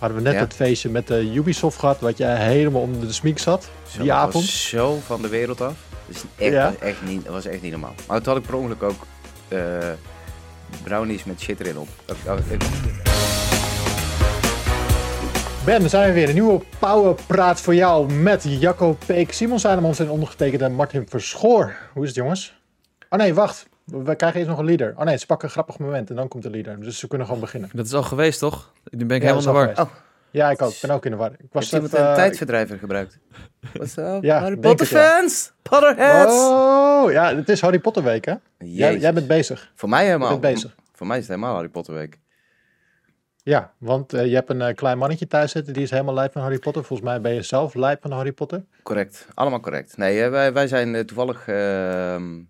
Hadden we net Ja. het feestje met de Ubisoft gehad, wat jij helemaal onder de smiek zat, Zo, die avond. was zo van de wereld af. Dat is echt, Ja. was echt niet, dat was echt niet normaal. Maar toen had ik per ongeluk ook eh, brownies met shit erin op. Ben, dan zijn we weer. Een nieuwe Powerpraat voor jou met Jacco Peek, Simon Zijnemans en ondergetekende Martin Verschoor. Hoe is het, jongens? Oh nee, wacht. We krijgen eerst nog een leader. Oh nee, ze pakken een grappig moment en dan komt de leader. Dus we kunnen gewoon beginnen. Dat is al geweest, toch? Nu ben ik Ja, helemaal in de war. Ja, ik ook. Ik ben ook in de war. Ik was Heeft iemand even, een eh, tijdsverdrijver gebruikt? What's up? Ja, Harry Potter het, ja. fans? Potterheads? Oh, ja, het is Harry Potter week, hè? Jij, Jezus. jij bent bezig. Voor mij helemaal. bent bezig. Voor mij is het helemaal Harry Potter week. Ja, want eh, je hebt een eh, klein mannetje thuis zitten, die is helemaal lijp van Harry Potter. Volgens mij ben je zelf lijp van Harry Potter. Correct, allemaal correct. Nee, wij, wij zijn toevallig ehm,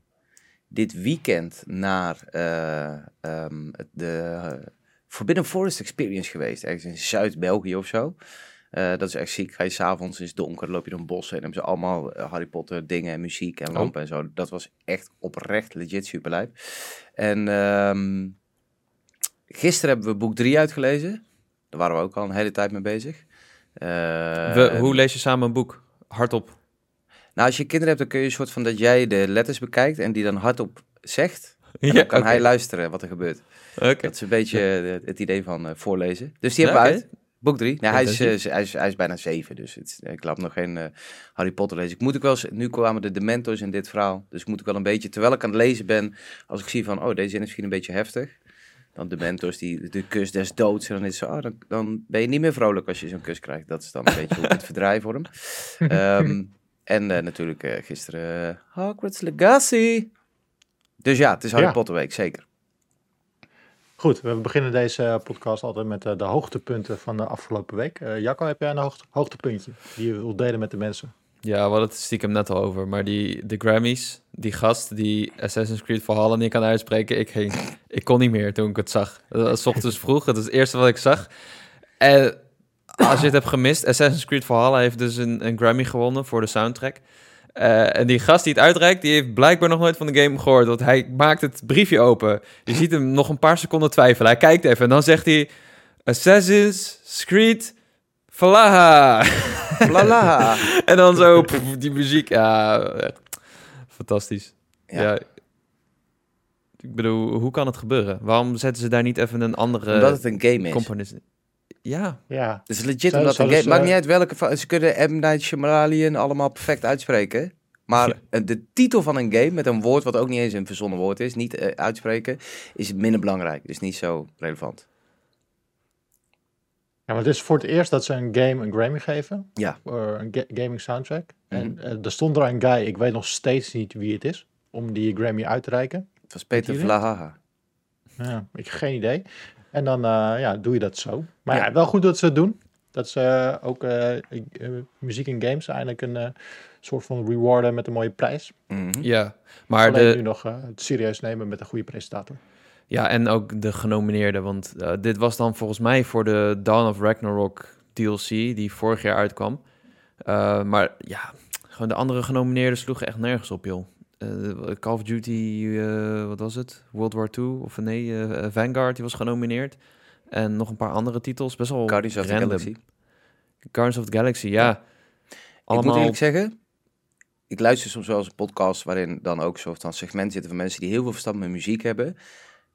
dit weekend naar eh, ehm, de eh, Forbidden Forest Experience geweest. Ergens in Zuid-België of zo. Eh, dat is echt ziek. Ga je s'avonds het donker, loop je door een bos en hebben ze allemaal Harry Potter dingen en muziek en lampen en zo. Dat was echt oprecht legit superlijp. En ehm, gisteren hebben we boek 3 uitgelezen. Daar waren we ook al een hele tijd mee bezig. We, hoe lees je samen een boek? Hardop. Nou, als je kinderen hebt, dan kun je een soort van dat jij de letters bekijkt en die dan hardop zegt. En Ja, dan kan hij luisteren wat er gebeurt. Dat is een beetje eh, het idee van eh, voorlezen. Dus die hebben we uit. Boek 3. Nee, hij, is, Intensief. eh, hij, is, hij is bijna 7, dus het, ik laat nog geen Harry Potter lezen. Ik moet ook wel eens, nu kwamen de Dementors in dit verhaal. Dus ik moet ook wel een beetje, terwijl ik aan het lezen ben, als ik zie van, oh, deze zin is misschien een beetje heftig. Dan Dementors, die, de kus des doods. En dan is zo, oh, dan, dan ben je niet meer vrolijk als je zo'n kus krijgt. Dat is dan een beetje hoe ik het verdraai voor hem. Ehm, en eh, natuurlijk eh, gisteren eh, Hogwarts Legacy. Dus ja, het is Harry Ja. Potter week, zeker. Goed, we beginnen deze podcast altijd met eh, de hoogtepunten van de afgelopen week. Eh Jacco, heb jij een hoogte, hoogtepuntje die je wilt delen met de mensen? Ja, we hadden het stiekem net al over. Maar die, de Grammys, die gast die Assassin's Creed Valhalla niet kan uitspreken, ik, ging, ik kon niet meer toen ik het zag. Dat was 's ochtends vroeg, dat is het eerste wat ik zag. En als je het hebt gemist, Assassin's Creed Valhalla heeft dus een, een Grammy gewonnen voor de soundtrack. Eh, en die gast die het uitreikt, die heeft blijkbaar nog nooit van de game gehoord. Want hij maakt het briefje open. Je ziet hem nog een paar seconden twijfelen. Hij kijkt even en dan zegt hij... Assassin's Creed Valhalla. Blala. En dan zo, pff, die muziek, ja, fantastisch. Ja. Ja. Ik bedoel, hoe kan het gebeuren? Waarom zetten ze daar niet even een andere Omdat het een game is. componist? Ja, Ja, Het is legit omdat het een game... ze- Maakt niet uit welke... van- Ze kunnen M. Night Shyamalan allemaal perfect uitspreken. Maar eh, de titel van een game met een woord wat ook niet eens een verzonnen woord is, niet eh, uitspreken, is minder belangrijk. Dus niet zo relevant. ja maar het is voor het eerst dat ze een game een Grammy geven. Ja. Voor een ga- gaming soundtrack. En Mhm. eh, er stond er een guy, ik weet nog steeds niet wie het is, om die Grammy uit te reiken. Het was Peter? Vlahaha. Ja, ik heb geen idee. En dan eh, ja, doe je dat zo. Maar ja. Ja. wel goed dat ze het doen. Dat ze eh, ook eh, muziek en games eigenlijk een eh, soort van rewarden met een mooie prijs. Mhm. ja. Maar Alleen nu de, nog eh, het serieus nemen met een goede presentator. ja, en ook de genomineerden. Want eh, dit was dan volgens mij voor de Dawn of Ragnarok DLC, die vorig jaar uitkwam. Eh, maar ja, gewoon de andere genomineerden sloegen echt nergens op, joh. Eh, Call of Duty, eh, wat was het? World War II, of nee, eh, Vanguard, die was genomineerd. En nog een paar andere titels, best wel Guardians of the. Galaxy. Guardians of the Galaxy, ja. Ik moet eerlijk zeggen, ik luister soms wel eens een podcast waarin dan ook soort van segment zitten van mensen die heel veel verstand met muziek hebben.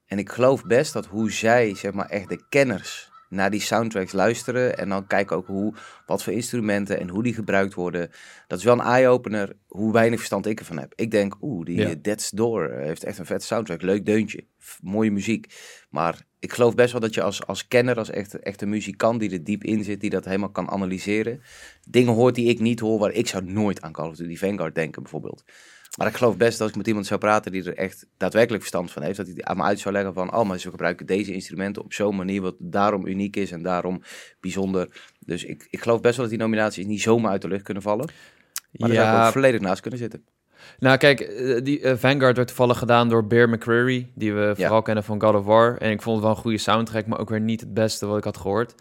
En ik geloof best dat hoe zij, zeg maar, echt de kenners naar die soundtracks luisteren en dan kijken ook hoe, wat voor instrumenten en hoe die gebruikt worden. Dat is wel een eye-opener hoe weinig verstand ik ervan heb. Ik denk, oeh, die Ja. eh, Death's Door eh, heeft echt een vet soundtrack, leuk deuntje, mooie muziek. Maar ik geloof best wel dat je als, als kenner, als echt, echt een muzikant die er diep in zit, die dat helemaal kan analyseren, dingen hoort die ik niet hoor, waar ik zou nooit aan Call of Duty Vanguard denken bijvoorbeeld. Maar ik geloof best dat als ik met iemand zou praten die er echt daadwerkelijk verstand van heeft, dat hij aan me uit zou leggen van, oh, maar ze gebruiken deze instrumenten op zo'n manier wat daarom uniek is en daarom bijzonder. Dus ik, ik geloof best wel dat die nominaties niet zomaar uit de lucht kunnen vallen. Maar daar zou ik ja, ook volledig naast kunnen zitten. nou kijk, eh, die eh, Vanguard werd toevallig gedaan door Bear McCreary, die we vooral kennen van God of War. En ik vond het wel een goede soundtrack, maar ook weer niet het beste wat ik had gehoord.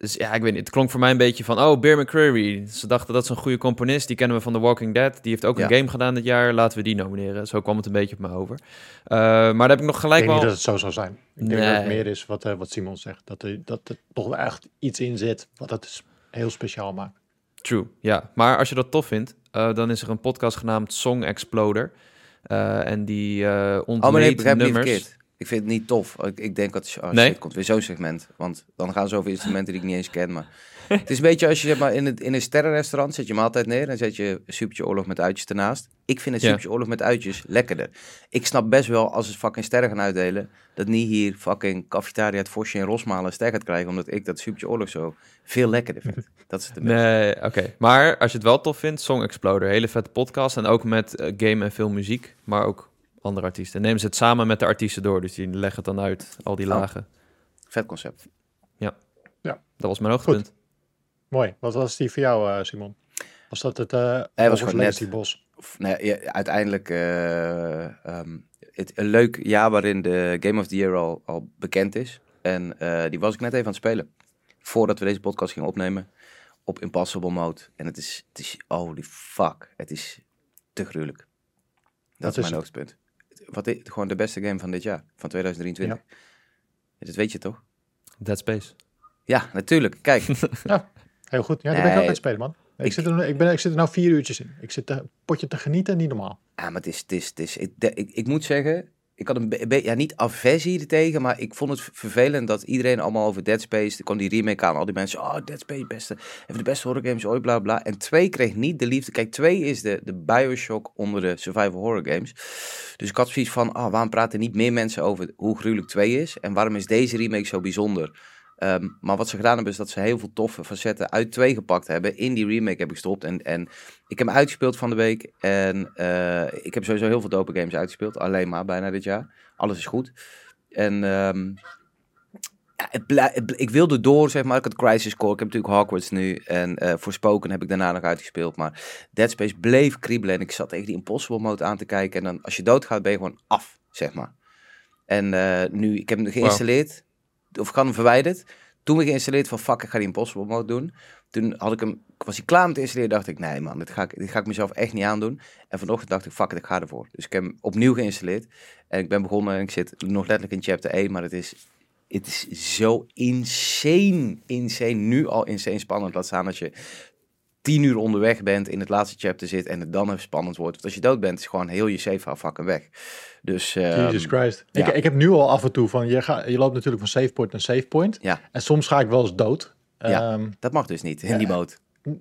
Dus ja, ik weet niet. Het klonk voor mij een beetje van, oh, Bear McCreary. Ze dachten dat is een goede componist. Die kennen we van The Walking Dead. Die heeft ook een Ja. game gedaan dit jaar. Laten we die nomineren. Zo kwam het een beetje op me over. Uh, maar daar heb ik nog Ik gelijk denk niet wel... dat het zo zou zijn. Ik denk dat het meer is wat, eh, wat Simon zegt. Dat er, dat er toch wel echt iets in zit wat het heel speciaal maakt. True, ja. Maar als je dat tof vindt, eh, dan is er een podcast genaamd Song Exploder. Eh, en die eh Oh, nee, nummers. Ik vind het niet tof. Ik, ik denk dat oh, Nee? shit, komt weer zo'n segment. Want dan gaan ze over instrumenten die ik niet eens ken. Maar het is een beetje als je zeg maar, in, het, in een sterrenrestaurant zet je maaltijd neer en zet je supertje oorlog met uitjes ernaast. Ik vind het Ja. supertje oorlog met uitjes lekkerder. Ik snap best wel als ze fucking sterren gaan uitdelen, dat niet hier fucking cafetaria het Vosje en Rosmalen een ster gaat krijgen, omdat ik dat supertje oorlog zo veel lekkerder vind. Dat is het. Nee, oké. Maar als je het wel tof vindt, Song Exploder. Hele vette podcast. En ook met eh, game en veel muziek. Maar ook andere artiesten. Nemen ze het samen met de artiesten door. Dus die leggen het dan uit, al die Oh. lagen. Vet concept. Dat was mijn hoogtepunt. Mooi. Wat was die voor jou, eh, Simon? Was dat het eh was Hogwarts gewoon net. Bos? Of, ja, ja, uiteindelijk eh, ehm, het, een leuk jaar waarin de Game of the Year al, al bekend is. En eh, die was ik net even aan het spelen. Voordat we deze podcast gingen opnemen. Op Impossible Mode. En het is, het is holy fuck. Het is te gruwelijk. Dat Wat is is mijn het? hoogtepunt. Wat is, gewoon de beste game van dit jaar. Van 2023. Ja, dat weet je toch? Dead Space. Ja, natuurlijk. Kijk. Heel goed. Ja, daar ben ik ook aan het spelen, man. Ik, Ik- zit er, ik, ben, ik zit er nou vier uurtjes in. Ik zit een potje te genieten, niet normaal. Ja, maar het is, het is, het is ik, de- ik, ik moet zeggen, ik had een beetje, ja, niet aversie ertegen, maar ik vond het vervelend dat iedereen allemaal over Dead Space, er kwam die remake aan, al die mensen, oh, Dead Space, beste, even de beste horror games ooit, bla bla. En 2 kreeg niet de liefde. Kijk, 2 is de, de Bioshock onder de survival horror games. Dus ik had zoiets van, ah, waarom praten niet meer mensen over hoe gruwelijk 2 is? En waarom is deze remake zo bijzonder? Ehm, maar wat ze gedaan hebben, is dat ze heel veel toffe facetten uit 2 gepakt hebben. In die remake heb ik gestopt. En, en ik heb hem uitgespeeld van de week. En eh, ik heb sowieso heel veel dope games uitgespeeld. Alleen maar bijna dit jaar. Alles is goed. En ehm, ja, het blij- het bl- ik wilde door, zeg maar. Ik had Crisis Core. Ik heb natuurlijk Hogwarts nu. En eh Forspoken heb ik daarna nog uitgespeeld. Maar Dead Space bleef kriebelen. En ik zat tegen die Impossible mode aan te kijken. En dan, als je doodgaat, ben je gewoon af, zeg maar. En eh, nu, ik heb hem geïnstalleerd. Of ik had hem verwijderd. Toen weer geïnstalleerd van, fuck, ik ga die Impossible mode doen. Toen had ik hem, was hij klaar met installeren, dacht ik, nee man, dit ga ik, dit ga ik mezelf echt niet aandoen. En vanochtend dacht ik, fuck it, ik ga ervoor. Dus ik heb hem opnieuw geïnstalleerd. En ik ben begonnen en ik zit nog letterlijk in chapter 1, maar het is, het is zo insane, insane, nu al insane spannend. Laat staan als je tien uur onderweg bent, in het laatste chapter zit en het dan even spannend wordt. Want als je dood bent, is gewoon heel je save fucking weg. Dus, ehm, Jesus Christ. Ik, ja. ik heb nu al af en toe van, je, gaat, je loopt natuurlijk van save point naar save point. Ja. En soms ga ik wel eens dood. Ja. Ehm, dat mag dus niet in die mode.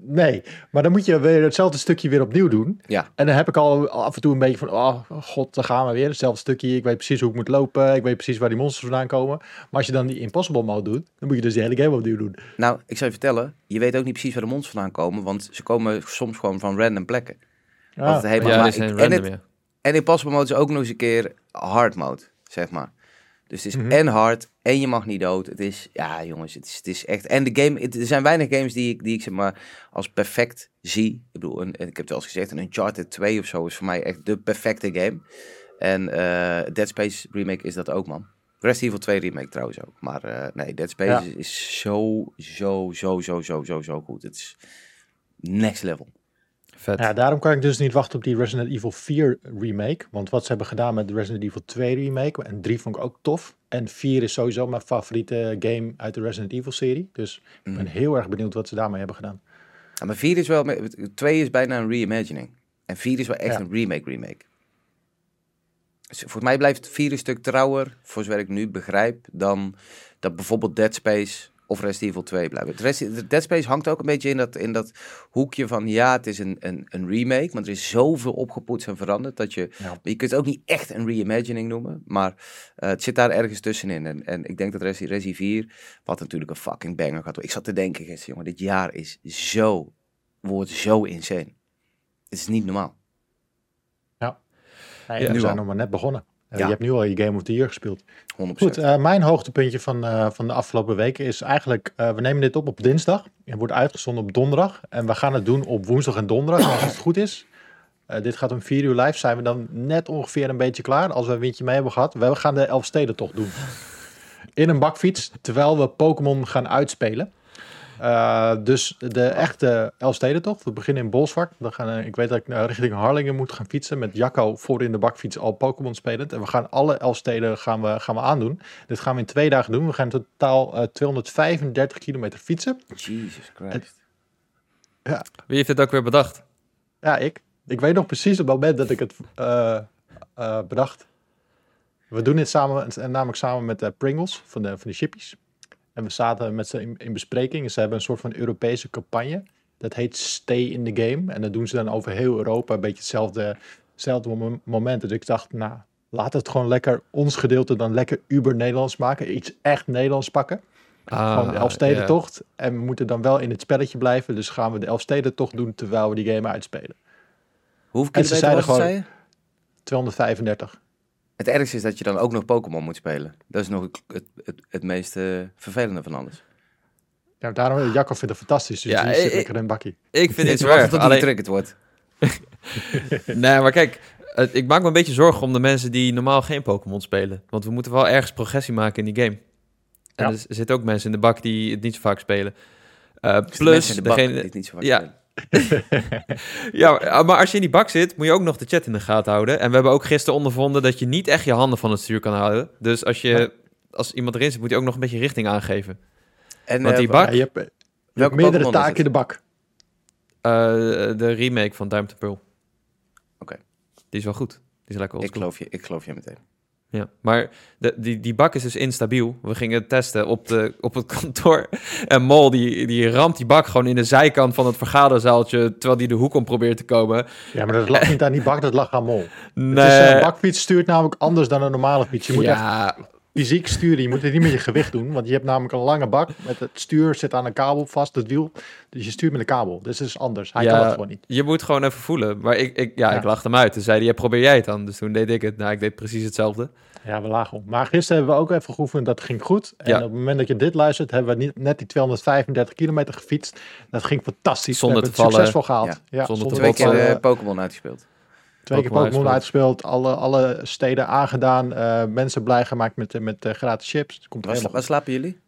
Nee, maar dan moet je weer hetzelfde stukje weer opnieuw doen. Ja, En dan heb ik al af en toe een beetje van, oh god, daar gaan we weer. Hetzelfde stukje, ik weet precies hoe ik moet lopen. Ik weet precies waar die monsters vandaan komen. Maar als je dan die impossible mode doet, dan moet je dus de hele game opnieuw doen. Nou, ik zou je vertellen, je weet ook niet precies waar de monsters vandaan komen, want ze komen soms gewoon van random plekken. Ah, het helemaal, Ja, maar ik- random, en, het, ja. en Impossible Mode is ook nog eens een keer hard mode, zeg maar. Dus het is Mhm. en hard, en je mag niet dood. Het is, ja jongens, het is, het is echt... En de game, het- er zijn weinig games die ik, die ik zeg maar als perfect zie. Ik bedoel, ik heb het wel eens gezegd, een Uncharted 2 of zo is voor mij echt de perfecte game. En eh, Dead Space remake is dat ook, man. Resident Evil 2 remake trouwens ook. Maar eh, nee, Dead Space Ja. is, is zo, zo, zo, zo, zo, zo, zo goed. Het is next level. Vet. Ja, daarom kan ik dus niet wachten op die Resident Evil 4 remake. Want wat ze hebben gedaan met de Resident Evil 2 remake, en 3 vond ik ook tof. En 4 is sowieso mijn favoriete game uit de Resident Evil serie. Dus ik ben heel erg benieuwd wat ze daarmee hebben gedaan. Ja, maar 4 is wel, 2 is bijna een reimagining. En 4 is wel echt Ja. een remake remake. Dus volgens mij blijft 4 een stuk trouwer, voor zover ik nu begrijp, dan dat bijvoorbeeld Dead Space of Resident Evil 2 blijven. Resi- Dead Space hangt ook een beetje in dat, in dat hoekje van ja, het is een, een, een remake, maar er is zoveel opgepoetst en veranderd dat je, Ja. je kunt het ook niet echt een reimagining noemen, maar eh, het zit daar ergens tussenin. En, en ik denk dat Resi, Resi 4, wat natuurlijk een fucking banger gaat worden. Ik zat te denken gisteren, jongen, dit jaar is zo, wordt zo insane. Het is niet normaal. Nee, Ja, we nu zijn al. nog maar net begonnen. Eh, Ja. Je hebt nu al je Game of the Year gespeeld. 100%. Goed, eh, mijn hoogtepuntje van, eh, van de afgelopen weken is eigenlijk... we nemen dit op op dinsdag. Het wordt uitgezonden op donderdag. En we gaan het doen op woensdag en donderdag. Als het goed is, dit gaat om vier uur live, zijn we dan net ongeveer een beetje klaar. Als we een windje mee hebben gehad. We gaan de Elfstedentocht doen. In een bakfiets, terwijl we Pokémon gaan uitspelen. Eh, dus de echte Elfstedentocht, we beginnen in Bolsward. Dan gaan, eh, ik weet dat ik eh, richting Harlingen moet gaan fietsen met Jacco voor in de bakfiets al Pokémon spelend. En we gaan alle Elfsteden gaan we, gaan we aandoen. Dit gaan we in twee dagen doen. We gaan in totaal eh, 235 kilometer fietsen. Jesus Christ. Wie heeft dit ook weer bedacht? Ja, ik. Ik weet nog precies op het moment dat ik het eh, eh, bedacht. We doen dit samen, en namelijk samen met Pringles van de, van de chippies. En we zaten met ze in, in bespreking. En ze hebben een soort van Europese campagne. Dat heet Stay in the Game. En dat doen ze dan over heel Europa. Een beetje hetzelfde, hetzelfde mom- moment. Dus ik dacht, nou, we het gewoon lekker ons gedeelte dan lekker uber Nederlands maken. Iets echt Nederlands pakken. Ah, Gewoon de Elfstedentocht. En we moeten dan wel in het spelletje blijven. Dus gaan we de Elfstedentocht doen terwijl we die game uitspelen. Hoeveel En ze kilometer zeiden was het, gewoon- zei je? 235. Het ergste is dat je dan ook nog Pokémon moet spelen. Dat is nog het, het, het, het meest eh, vervelende van alles. Ja, daarom, Jacco vindt het fantastisch. Dus Ja, die ik- zit lekker in een bakkie. Ik vind het zwaar. hij Alleen, getriggerd wordt. nee, maar kijk, het- ik maak me een beetje zorgen om de mensen die normaal geen Pokémon spelen. Want we moeten wel ergens progressie maken in die game. En Ja. er zitten ook mensen in de bak die het niet zo vaak spelen. Eh, de plus, mensen in de bak degene, die het niet zo vaak Ja. spelen. Ja, maar- als je in die bak zit, moet je ook nog de chat in de gaten houden. En we hebben ook gisteren ondervonden dat je niet echt je handen van het stuur kan houden. Dus als, je, als iemand erin zit, moet hij ook nog een beetje richting aangeven. En, Want eh, die bak- Ja, je hebt, je hebt Welke meerdere taken in de bak. Eh, de remake van and Pearl. Oké. Die is wel goed. Die is lekker ik, geloof je, ik geloof je meteen. Ja, maar de, die, die bak is dus instabiel. We gingen het testen op, de, op het kantoor. En Mol, die, die ramt die bak gewoon in de zijkant van het vergaderzaaltje... terwijl die de hoek om probeert te komen. Ja, maar dat lag niet aan die bak, dat lag aan mol. Nee. Het is, eh, een bakfiets stuurt namelijk anders dan een normale fiets. Je moet echt ja, fysiek sturen. Je moet het niet met je gewicht doen. Want je hebt namelijk een lange bak. Met het stuur zit aan een kabel vast, het wiel. Dus je stuurt met een kabel. Dus het is anders. Hij Ja. kan het gewoon niet. je moet gewoon even voelen. Maar ik, ik, ja, Ja. ik lachte hem uit. Toen zei hij, ja, probeer jij het dan. Dus toen deed ik het. Nou, ik deed precies hetzelfde. Ja, we lagen om. Maar gisteren hebben we ook even geoefend. Dat ging goed. En Ja. op het moment dat je dit luistert, hebben we niet, net die 235 kilometer gefietst. Dat ging fantastisch. Zonder we te hebben het vallen. succesvol gehaald. Ja, zonder te Twee keer eh, Pokémon uitgespeeld. Twee keer Pokémon uitgespeeld, alle, alle steden aangedaan, eh, mensen blij gemaakt met, eh, met eh, gratis chips. Het komt Waar, helemaal waar slapen jullie?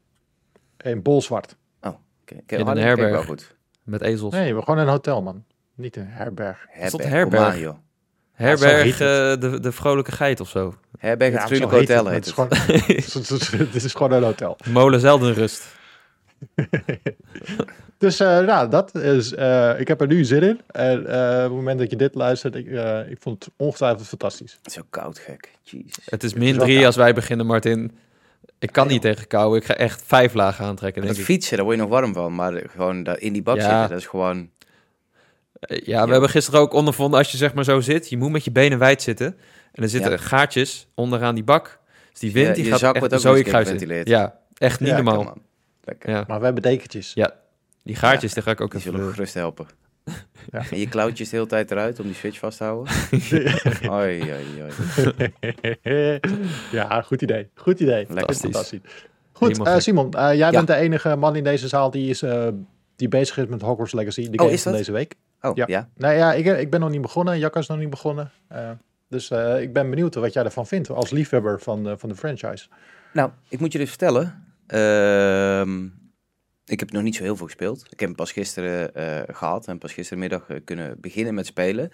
In Bolzwart. Oh, oké. In een herberg. wel goed. Met ezels. Nee, we gewoon in een hotel, man. Niet een herberg. Herberg. herberg? Joh. Herberg, heet eh, de, de vrolijke geit of zo. Herberg, Ja, het heet Hotel het, heet het. Het is gewoon, dit is gewoon een hotel. Molen zelden rust. Dus eh, nou, dat is, eh, ik heb er nu zin in. En eh, op het moment dat je dit luistert, ik, ik vond het ongetwijfeld fantastisch. Het is zo koud, gek. Jezus. Het is min wel drie koud. als wij beginnen, Martin. Ik kan niet tegen kou. Ik ga echt vijf lagen aantrekken, denk ik. fietsen, daar word je nog warm van. Maar gewoon daar in die bak Ja. zitten, dat is gewoon... Ja, we hebben gisteren ook ondervonden, als je zeg maar zo zit, je moet met je benen wijd zitten. En er zitten Ja. gaatjes onderaan die bak. Dus die wind die je gaat zak echt wordt ook zo je kruis in. geventileerd. Ja, echt niet normaal. Ja. Maar we hebben dekentjes. ja, die gaatjes die ga ik ook Die even... zullen gerust helpen. Ja. En je klauwtjes de hele tijd eruit om die switch vast te houden. Oei, oei, oei. ja, goed idee. Goed idee. Fantastisch. Fantastisch. Goed, eh. Simon, eh, jij Ja. bent de enige man in deze zaal die, is, eh, die bezig is met Hogwarts Legacy. De Oh, game is van dat? deze week. Oh, Ja. ja. Nou ja, ik, ik ben nog niet begonnen. Jacco is nog niet begonnen. Eh, dus eh, ik ben benieuwd wat jij ervan vindt als liefhebber van, eh, van de franchise. Nou, ik moet je dus vertellen. Ik heb nog niet zo heel veel gespeeld. Ik heb hem pas gisteren eh, gehad en pas gistermiddag eh, kunnen beginnen met spelen.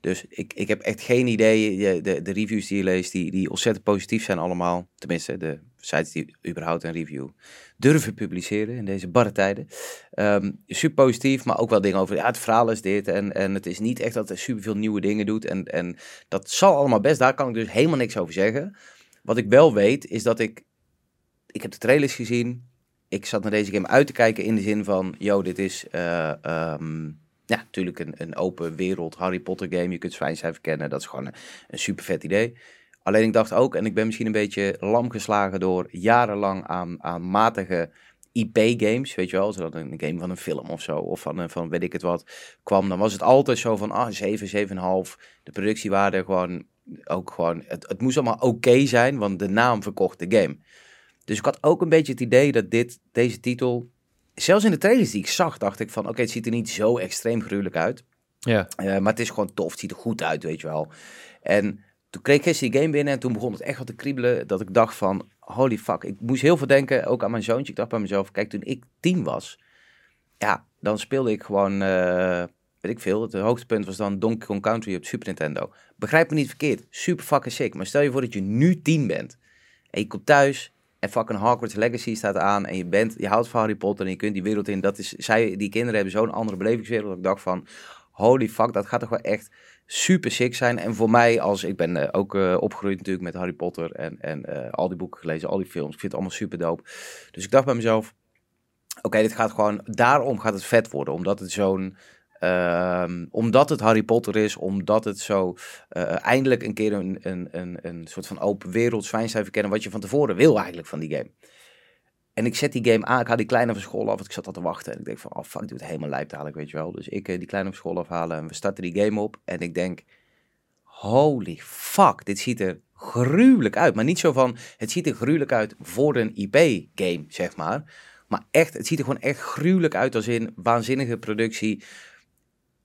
Dus ik, ik heb echt geen idee. De, de, de reviews die je leest, die, die ontzettend positief zijn allemaal. Tenminste, de sites die überhaupt een review durven publiceren in deze barre tijden. Ehm, super positief, maar ook wel dingen over, ja, het verhaal is dit. En, en het is niet echt dat er super veel nieuwe dingen doet. En, en dat zal allemaal best, daar kan ik dus helemaal niks over zeggen. Wat ik wel weet, is dat ik, ik heb de trailers gezien. Ik zat naar deze game uit te kijken in de zin van, yo, dit is eh, ehm, ja, natuurlijk een, een open wereld Harry Potter game. Je kunt Zwijncijfer kennen, dat is gewoon een, super vet idee. Alleen ik dacht ook, en ik ben misschien een beetje lam geslagen door jarenlang aan, aan matige IP-games, weet je wel, zodat een game van een film of zo, of van, een- van weet ik het wat, kwam, dan was het altijd zo van, ah, 7, 7,5. De productiewaarde gewoon, ook gewoon, het, het moest allemaal oké zijn, want de naam verkocht de game. Dus ik had ook een beetje het idee dat dit, deze titel, zelfs in de trailers die ik zag, dacht ik van, oké, het ziet er niet zo extreem gruwelijk uit. Ja, Eh, maar het is gewoon tof, het ziet er goed uit, weet je wel. En toen kreeg ik gisteren die game binnen en toen begon het echt wat te kriebelen. Dat ik dacht van, holy fuck. Ik moest heel veel denken, ook aan mijn zoontje. Ik dacht bij mezelf, kijk, toen ik tien was, ja, dan speelde ik gewoon, eh, weet ik veel. Het hoogtepunt was dan Donkey Kong Country op Super Nintendo. Begrijp me niet verkeerd, super fucking sick. Maar stel je voor dat je nu tien bent en je komt thuis en fucking Hogwarts Legacy staat aan en je bent, je houdt van Harry Potter en je kunt die wereld in. Dat is, zij, die kinderen hebben zo'n andere belevingswereld. Dat ik dacht van, holy fuck, dat gaat toch wel echt super sick zijn. En voor mij, als ik ben eh, ook eh, opgegroeid natuurlijk met Harry Potter en, en eh, al die boeken gelezen, al die films. Ik vind het allemaal super dope. Dus ik dacht bij mezelf, oké, dit gaat gewoon, daarom gaat het vet worden. Omdat het zo'n, ehm, omdat het Harry Potter is, omdat het zo eh, eindelijk een keer een, een, een, een soort van open wereld zwijncijfer kennen, wat je van tevoren wil eigenlijk van die game. En ik zet die game aan, ik had die kleine van school af, want ik zat al te wachten. En ik denk van, oh fuck, ik doe het helemaal lijp dadelijk, weet je wel. Dus ik eh, die kleine van school afhalen en we starten die game op. En ik denk, holy fuck, dit ziet er gruwelijk uit. Maar niet zo van, het ziet er gruwelijk uit voor een IP-game, zeg maar. Maar echt, het ziet er gewoon echt gruwelijk uit als in waanzinnige productie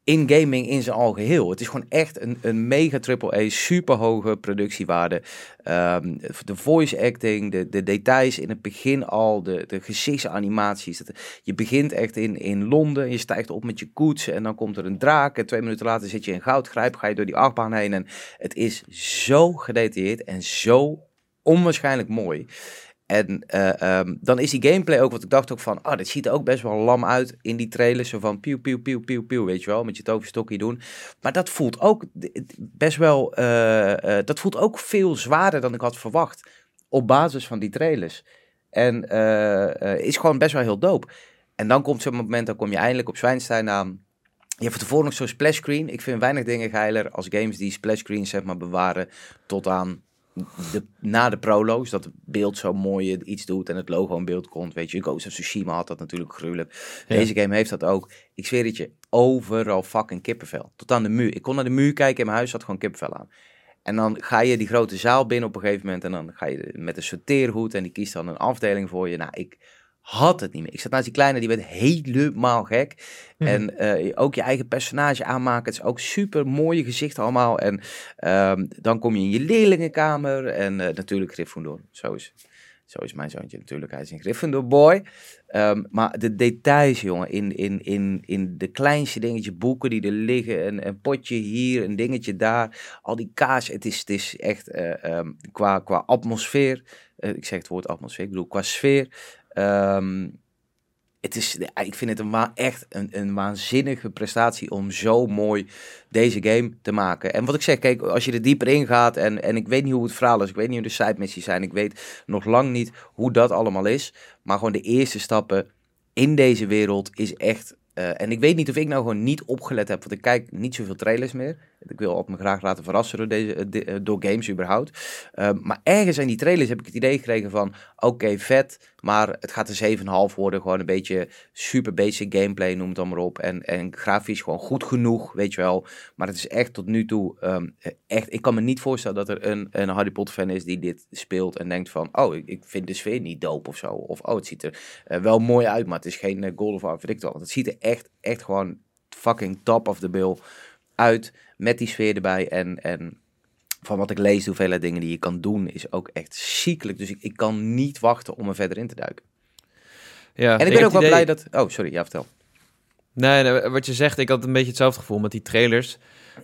in gaming in zijn algeheel. Het is gewoon echt een, een mega triple-A, super hoge productiewaarde. Ehm, de voice acting, de, de details in het begin al, de, de gezichtsanimaties. Dat, je begint echt in, in Londen, je stijgt op met je koets en dan komt er een draak. En twee minuten later zit je in goudgrijp, ga je door die achtbaan heen. En het is zo gedetailleerd en zo onwaarschijnlijk mooi. En eh, ehm, dan is die gameplay ook, wat ik dacht ook van, ah, dit ziet er ook best wel lam uit in die trailers. Zo van piu, piu, piu, piu, piu, weet je wel, met je toverstokje doen. Maar dat voelt ook best wel, uh, dat voelt ook veel zwaarder dan ik had verwacht. Op basis van die trailers. En is gewoon best wel heel dope. En dan komt zo'n moment, dan kom je eindelijk op Zwijnstein aan. Je hebt tevoren nog zo'n splash screen. Ik vind weinig dingen geiler als games die splash screens zeg maar bewaren tot aan de, na de prolo's, dat het beeld zo mooi iets doet en het logo in beeld komt. Weet je, Ghost of Tsushima had dat natuurlijk gruwelijk. Deze game heeft dat ook. Ik zweer het je, overal fucking kippenvel. Tot aan de muur. Ik kon naar de muur kijken in mijn huis, had gewoon kippenvel aan. En dan ga je die grote zaal binnen op een gegeven moment en dan ga je met een sorteerhoed en die kiest dan een afdeling voor je. Nou, ik had het niet meer. Ik zat naast die kleine, die werd helemaal gek. Mhm. En uh, ook je eigen personage aanmaken. Het is ook super mooie gezichten allemaal. En um, dan kom je in je leerlingenkamer. En uh, natuurlijk Gryffindor. Zo is, zo is mijn zoontje natuurlijk. Hij is een Gryffindor boy. Um, maar de details, jongen. In, in, in, in de kleinste dingetje, boeken die er liggen. Een, een potje hier, een dingetje daar. Al die kaas. Het is, het is echt uh, um, qua, qua atmosfeer. ik zeg het woord atmosfeer. Ik bedoel qua sfeer. Um, het is, ik vind het een, echt een, waanzinnige prestatie om zo mooi deze game te maken. En wat ik zeg, kijk, als je er dieper in gaat en, en ik weet niet hoe het verhaal is, ik weet niet hoe de side missies zijn, ik weet nog lang niet hoe dat allemaal is, maar gewoon de eerste stappen in deze wereld is echt uh, en ik weet niet of ik nou gewoon niet opgelet heb, want ik kijk niet zoveel trailers meer. Ik wil op me graag laten verrassen door, deze, uh, door games überhaupt. Uh, maar ergens in die trailers heb ik het idee gekregen van, oké, vet, maar het gaat een 7,5 worden. Gewoon een beetje super basic gameplay, noem het dan maar op. En, en grafisch gewoon goed genoeg, weet je wel. Maar het is echt tot nu toe, um, echt, ik kan me niet voorstellen dat er een, een Harry Potter fan is die dit speelt en denkt van, oh, ik, ik vind de sfeer niet dope of zo. Of, oh, het ziet er wel mooi uit, maar het is geen Gold of War, weet ik wel. Want het ziet er echt, echt gewoon fucking top of the bill uit. Met die sfeer erbij. En, en van wat ik lees, de hoeveelheid dingen die je kan doen, is ook echt ziekelijk. Dus ik, ik kan niet wachten om er verder in te duiken. Ja, en ik ben ook wel blij dat... Oh, sorry, ja, vertel. Nee, nee, wat je zegt, ik had een beetje hetzelfde gevoel met die trailers.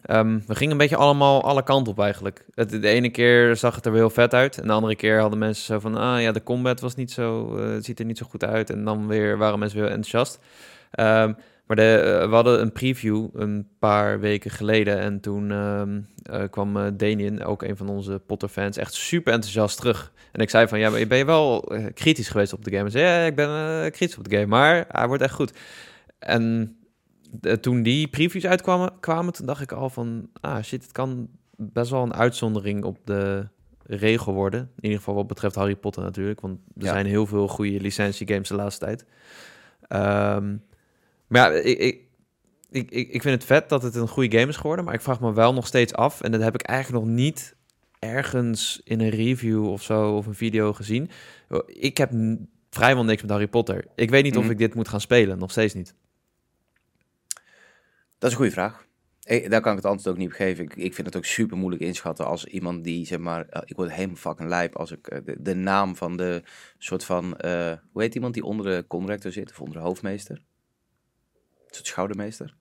Um, we gingen een beetje allemaal alle kanten op eigenlijk. Het, de ene keer zag het er heel vet uit. En de andere keer hadden mensen zo van... Ah ja, de combat was niet zo... Uh, het ziet er niet zo goed uit. En dan weer waren mensen weer enthousiast. Um, maar de, uh, we hadden een preview een paar weken geleden. En toen um, uh, kwam uh, ook een van onze Potter-fans, echt super enthousiast terug. En ik zei van, ja, maar ben je wel kritisch geweest op de game? En zei, ja, ik ben kritisch op de game, maar hij wordt echt goed. En toen die previews uitkwamen, kwamen, toen dacht ik al van, ah shit, het kan best wel een uitzondering op de regel worden. In ieder geval wat betreft Harry Potter natuurlijk, want er ja. zijn heel veel goede licentiegames de laatste tijd. Um, maar ja, ik, ik, ik, ik vind het vet dat het een goede game is geworden, maar ik vraag me wel nog steeds af, en dat heb ik eigenlijk nog niet ergens in een review of zo of een video gezien. Ik heb vrijwel niks met Harry Potter. Ik weet niet mm. of ik dit moet gaan spelen, nog steeds niet. Dat is een goede vraag. Ik, daar kan ik het antwoord ook niet op geven. Ik, ik vind het ook super moeilijk inschatten als iemand die, zeg maar, uh, ik word helemaal fucking lijp als ik uh, de, de, naam van de soort van, uh, hoe heet iemand die onder de conrector zit of onder de hoofdmeester? Is het Schoudermeester?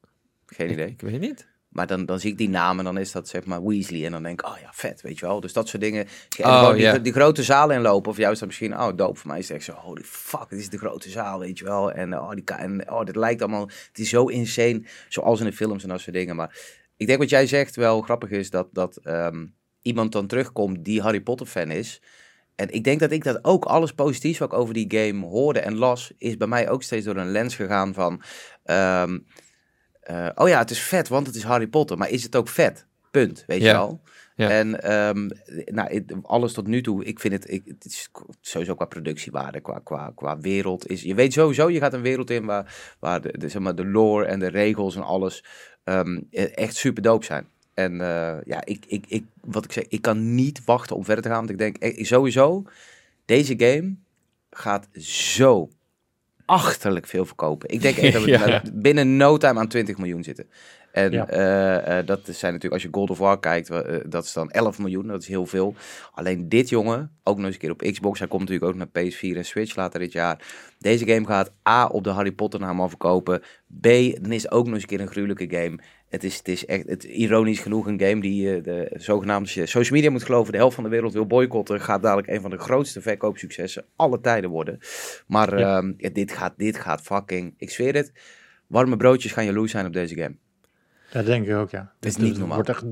Geen idee. Ik weet niet. Maar dan, dan zie ik die naam en dan is dat zeg maar Weasley. En dan denk ik, oh ja, vet, weet je wel. Dus dat soort dingen. Oh, die, die grote zaal inlopen. Of juist dan misschien, oh doop. Voor mij is het echt zo, holy fuck, dit is de grote zaal, weet je wel. En oh, die, ka- en, oh dit lijkt allemaal, het is zo insane. Zoals in de films en dat soort dingen. Maar ik denk wat jij zegt wel grappig is. Dat, dat ehm, iemand dan terugkomt die Harry Potter fan is. En ik denk dat ik dat ook alles positiefs wat ik over die game hoorde en las, is bij mij ook steeds door een lens gegaan van, ehm, eh, oh ja, het is vet, want het is Harry Potter, maar is het ook vet? Punt, weet je wel? Ja. En ehm, nou, alles tot nu toe, ik vind het, ik, het is sowieso qua productiewaarde, qua, qua, qua wereld. Is, je weet sowieso, je gaat een wereld in waar, waar de, de, zeg maar, de lore en de regels en alles ehm, echt super dope zijn. En eh, ja, ik, ik, ik, wat ik zeg, ik kan niet wachten om verder te gaan. Want ik denk eh, sowieso, deze game gaat zo achterlijk veel verkopen. Ik denk echt dat we Ja. binnen no time aan 20 miljoen zitten. En Ja. eh, eh, dat zijn natuurlijk, als je God of War kijkt, eh, dat is dan 11 miljoen, dat is heel veel. Alleen dit jongen, ook nog eens een keer op Xbox, hij komt natuurlijk ook naar PS4 en Switch later dit jaar. Deze game gaat A, op de Harry Potter naam al verkopen. B, dan is het ook nog eens een keer een gruwelijke game. Het is, het is echt, het, ironisch genoeg, een game die de zogenaamde, social media moet geloven, de helft van de wereld wil boycotten, gaat dadelijk een van de grootste verkoopsuccessen alle tijden worden. Maar ehm, ja, dit, gaat, dit gaat fucking, ik zweer het, warme broodjes gaan jaloers zijn op deze game. Dat denk ik ook, ja. is Dit- niet dit normaal. Wordt echt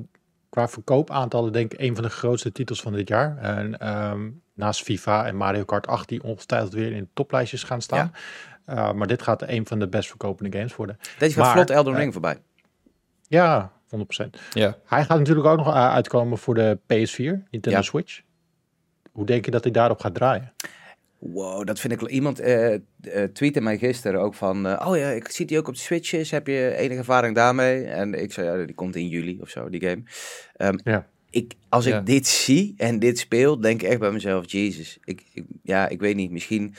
qua verkoopaantallen denk ik een van de grootste titels van dit jaar. En ehm, naast FIFA en Mario Kart 8 die ongetwijfeld weer in de toplijstjes gaan staan. Uh, maar dit gaat een van de best verkopende games worden. Deze gaat Maar, vlot Elden eh, Ring voorbij. Ja, 100%. Ja. Hij gaat natuurlijk ook nog uh, uitkomen voor de PS4, Nintendo Ja. Switch. Hoe denk je dat hij daarop gaat draaien? Wow, dat vind ik... Iemand eh eh, tweette mij gisteren ook van... eh, oh ja, ik zie die ook op de Switches. Heb je enige ervaring daarmee? En ik zei, ja, die komt in juli of zo, die game. Ehm, Ja. ik, als Ja. ik dit zie en dit speel, denk ik echt bij mezelf... Jezus, ik, ik, ja, ik weet niet. Misschien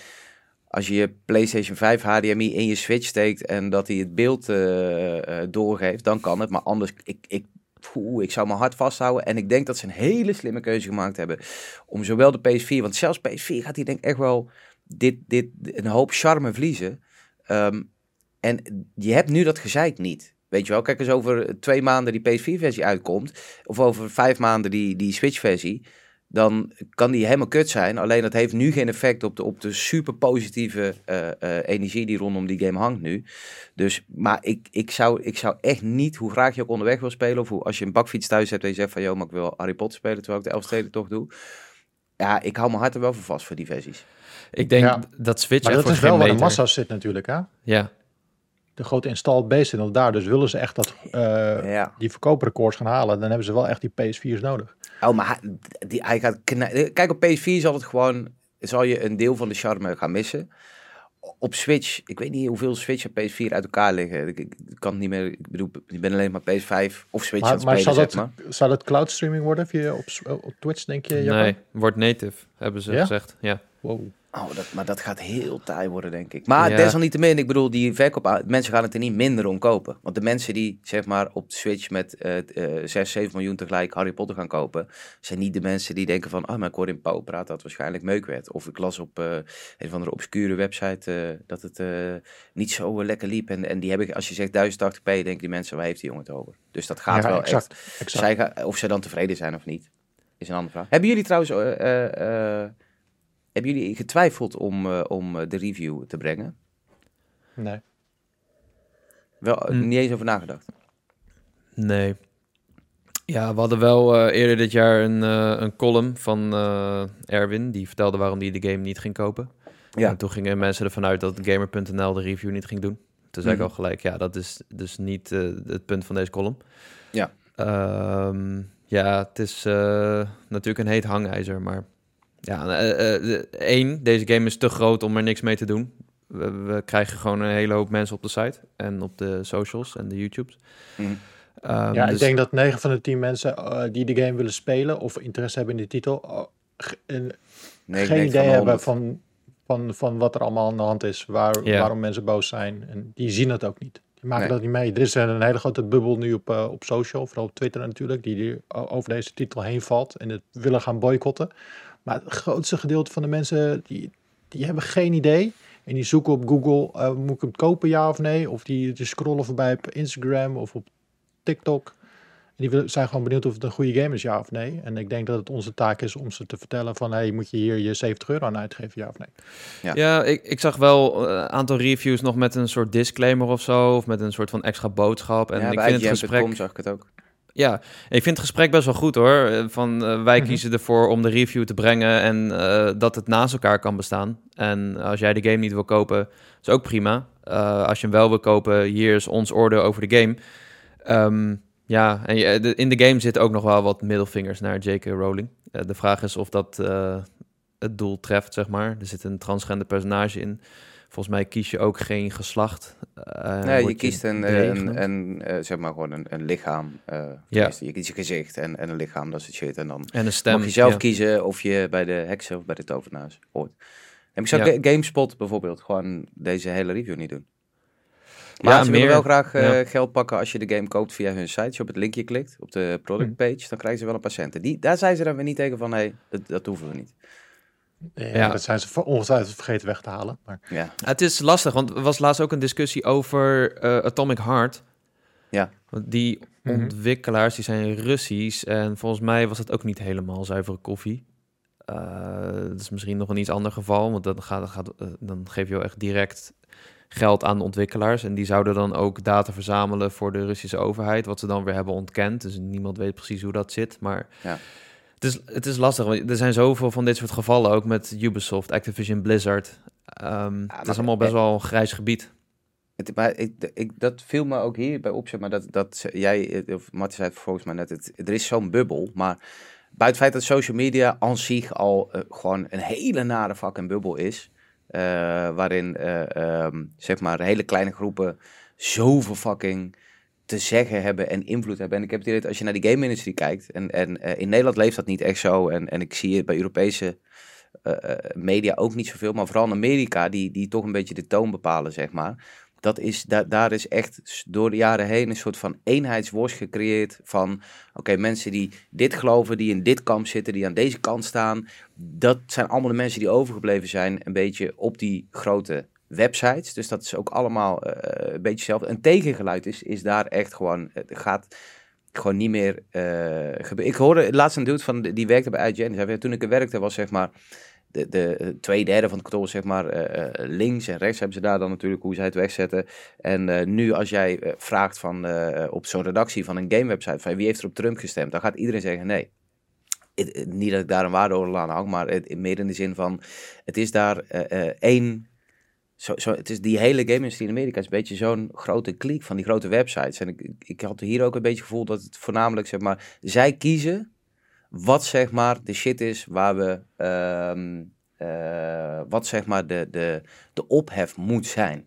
als je je PlayStation 5 HDMI in je Switch steekt... en dat hij het beeld doorgeeft, dan kan het. Maar anders, ik... ik Ik zou mijn hart vasthouden. En ik denk dat ze een hele slimme keuze gemaakt hebben. Om zowel de PS4, want zelfs PS4 gaat hij denk ik echt wel dit, dit, een hoop charme verliezen. Ehm, en je hebt nu dat gezeik niet. Weet je wel, kijk eens over twee maanden die PS4-versie uitkomt. Of over vijf maanden die, die Switch-versie. Dan kan die helemaal kut zijn. Alleen dat heeft nu geen effect op de, op de super positieve eh, eh, energie die rondom die game hangt nu. Dus, maar ik, ik, zou, ik zou echt niet, hoe graag je ook onderweg wil spelen. Of hoe, als je een bakfiets thuis hebt en je zegt van... joh, maar ik wil Harry Potter spelen terwijl ik de Elfsteden toch doe. Ja, ik hou mijn hart er wel voor vast voor die versies. Ik denk Ja. dat Switch Maar echt dat is voor wel waar de massa zit natuurlijk, hè? Ja, De grote installed base zit al daar. Dus willen ze echt dat, eh, Ja. die verkooprecords gaan halen, dan hebben ze wel echt die PS4's nodig. Oh, maar hij, die, hij gaat Kijk, op PS4 zal het gewoon... Zal je een deel van de charme gaan missen. Op Switch, ik weet niet hoeveel Switch en PS4 uit elkaar liggen. Ik, ik kan het niet meer... Ik bedoel, ik ben alleen maar PS5 of Switch aan Maar, het maar spelen, zal, zeg dat, maar. zal dat cloud streaming worden via op, op Twitch, denk je? Nee, wordt native, hebben ze Ja? gezegd. Ja. Wow. Oh, dat, maar dat gaat heel taai worden, denk ik. Maar Ja. desalniettemin, ik bedoel, die verkoop... Mensen gaan het er niet minder om kopen. Want de mensen die, zeg maar, op de Switch met eh eh 6, 7 miljoen tegelijk Harry Potter gaan kopen... zijn niet de mensen die denken van... Oh, maar ik hoorde in Pauw praten dat waarschijnlijk meuk werd. Of ik las op eh, een of andere obscure website eh, dat het eh, niet zo lekker liep. En, en die hebben, als je zegt 1080p, denken die mensen, waar heeft die jongen het over? Dus dat gaat Ja, wel exact, echt... exact. Zij of ze dan tevreden zijn of niet, is een andere vraag. Hebben jullie trouwens... hebben jullie getwijfeld om, eh, om eh, de review te brengen? Nee. Wel, eh, Hm. niet eens over nagedacht. Nee. Ja, we hadden wel eh, eerder dit jaar een, eh, een column van eh, Erwin. Die vertelde waarom hij de game niet ging kopen. Ja. En toen gingen mensen ervan uit dat Gamer.nl de review niet ging doen. Toen zei Mhm. ik al gelijk, ja, dat is dus niet eh, het punt van deze column. Ja. Ehm, ja, het is eh, natuurlijk een heet hangijzer, maar... Ja, eh, eh, de- één, deze game is te groot om er niks mee te doen. We, we krijgen gewoon een hele hoop mensen op de site en op de socials en de YouTubes. Mhm. Ehm, ja, dus- ik denk dat 9 van de 10 mensen eh, die de game willen spelen of interesse hebben in de titel, ge- Nee, geen idee van hebben 100. van, van, van wat er allemaal aan de hand is, waar, waarom mensen boos zijn. En die zien het ook niet. Die maken Nee. dat niet mee. Er is een hele grote bubbel nu op, eh, op social, vooral op Twitter natuurlijk, die, die over deze titel heen valt en het willen gaan boycotten. Maar het grootste gedeelte van de mensen, die, die hebben geen idee. En die zoeken op Google, eh, moet ik hem kopen, ja of nee? Of die, die scrollen voorbij op Instagram of op TikTok. En die willen- zijn gewoon benieuwd of het een goede game is, ja of nee. En ik denk dat het onze taak is om ze te vertellen van... hey, moet je hier je 70 euro aan uitgeven, ja of nee? Ja. Ja, ik, ik zag wel een aantal reviews nog met een soort disclaimer of zo. Of met een soort van extra boodschap. En ja, ik bij vind het gesprek... Zag ik het ook. Ja, ik vind het gesprek best wel goed hoor. Eh, Van eh, wij Mhm. kiezen ervoor om de review te brengen en eh, dat het naast elkaar kan bestaan. En als jij de game niet wil kopen, is ook prima. Als je hem wel wil kopen, hier is ons oordeel over de game. Ehm, ja, en je- de- in de game zitten ook nog wel wat middelvingers naar J.K. Rowling. De vraag is of dat het doel treft, zeg maar. Er zit een transgender personage in. Volgens mij kies je ook geen geslacht. Eh, nee, je kiest een, D een, eh, zeg maar gewoon een, een lichaam. eh, Ja. Je kiest je gezicht en, en een lichaam, dat soort shit. En dan en een stem. mag je zelf ja. kiezen of je bij de heksen of bij de tovenaars hoort. En ik zou Ja. Ga- GameSpot bijvoorbeeld gewoon deze hele review niet doen. Ja, Maar ze willen wel graag eh, Ja. geld pakken als je de game koopt via hun site. Als je op het linkje klikt, op de product Hm. page, dan krijgen ze wel een paar centen. Die, daar zijn ze dan weer niet tegen van, nee, dat, dat hoeven we niet. Ja, Ja. Dat zijn ze ongetwijfeld vergeten weg te halen. Maar Ja, Het is lastig, want er was laatst ook een discussie over eh, Atomic Heart. Ja. Want die Mhm. ontwikkelaars die zijn Russisch en volgens mij was het ook niet helemaal zuivere koffie. Eh, dat is misschien nog een iets ander geval, want dan, gaat, dan gaat, eh, dan geef je wel echt direct geld aan de ontwikkelaars. En die zouden dan ook data verzamelen voor de Russische overheid, wat ze dan weer hebben ontkend. Dus niemand weet precies hoe dat zit. Maar Ja. Het, is, het is lastig, want er zijn zoveel van dit soort gevallen, ook met Ubisoft, Activision, Blizzard. Ehm, het is allemaal best e- wel een grijs gebied. Het, maar ik, ik, dat viel me ook hier bij op, zeg maar, dat, dat jij, eh, of Martin zei het volgens mij net, het, er is zo'n bubbel, maar buiten het feit dat social media aan zich al eh, gewoon een hele nare fucking bubbel is, eh, waarin, eh, ehm, zeg maar, hele kleine groepen zoveel fucking te zeggen hebben en invloed hebben. En ik heb het idee als je naar die game-industrie kijkt, en, en eh, in Nederland leeft dat niet echt zo, en, en ik zie het bij Europese eh, eh, media ook niet zoveel, maar vooral in Amerika, die, die toch een beetje de toon bepalen, zeg maar. Dat is, da, daar is echt door de jaren heen een soort van eenheidsworst gecreëerd van, oké, mensen die dit geloven, die in dit kamp zitten, die aan deze kant staan, dat zijn allemaal de mensen die overgebleven zijn, een beetje op die grote websites. Dus dat is ook allemaal eh, een beetje hetzelfde. Een tegengeluid is, is daar echt gewoon, het gaat gewoon niet meer eh gebeuren. Ik hoorde laatst een dude van, die werkte bij IGN, toen ik er werkte was zeg maar, de, de eh, twee derde van het kantoor zeg maar eh, eh, links en rechts hebben ze daar dan natuurlijk hoe zij het wegzetten. En eh, nu als jij eh, vraagt van eh, op zo'n redactie van een gamewebsite van wie heeft er op Trump gestemd, dan gaat iedereen zeggen nee. Niet dat ik daar een waardeoordeel aan hang, maar het, meer in de zin van het is daar eh, eh, één. Zo, zo, het is die hele game-industrie in Amerika is een beetje zo'n grote kliek van die grote websites. En ik, ik, had hier ook een beetje het gevoel dat het voornamelijk, zeg maar, zij kiezen wat zeg maar de shit is waar we, ehm, eh, wat zeg maar de, de, de ophef moet zijn.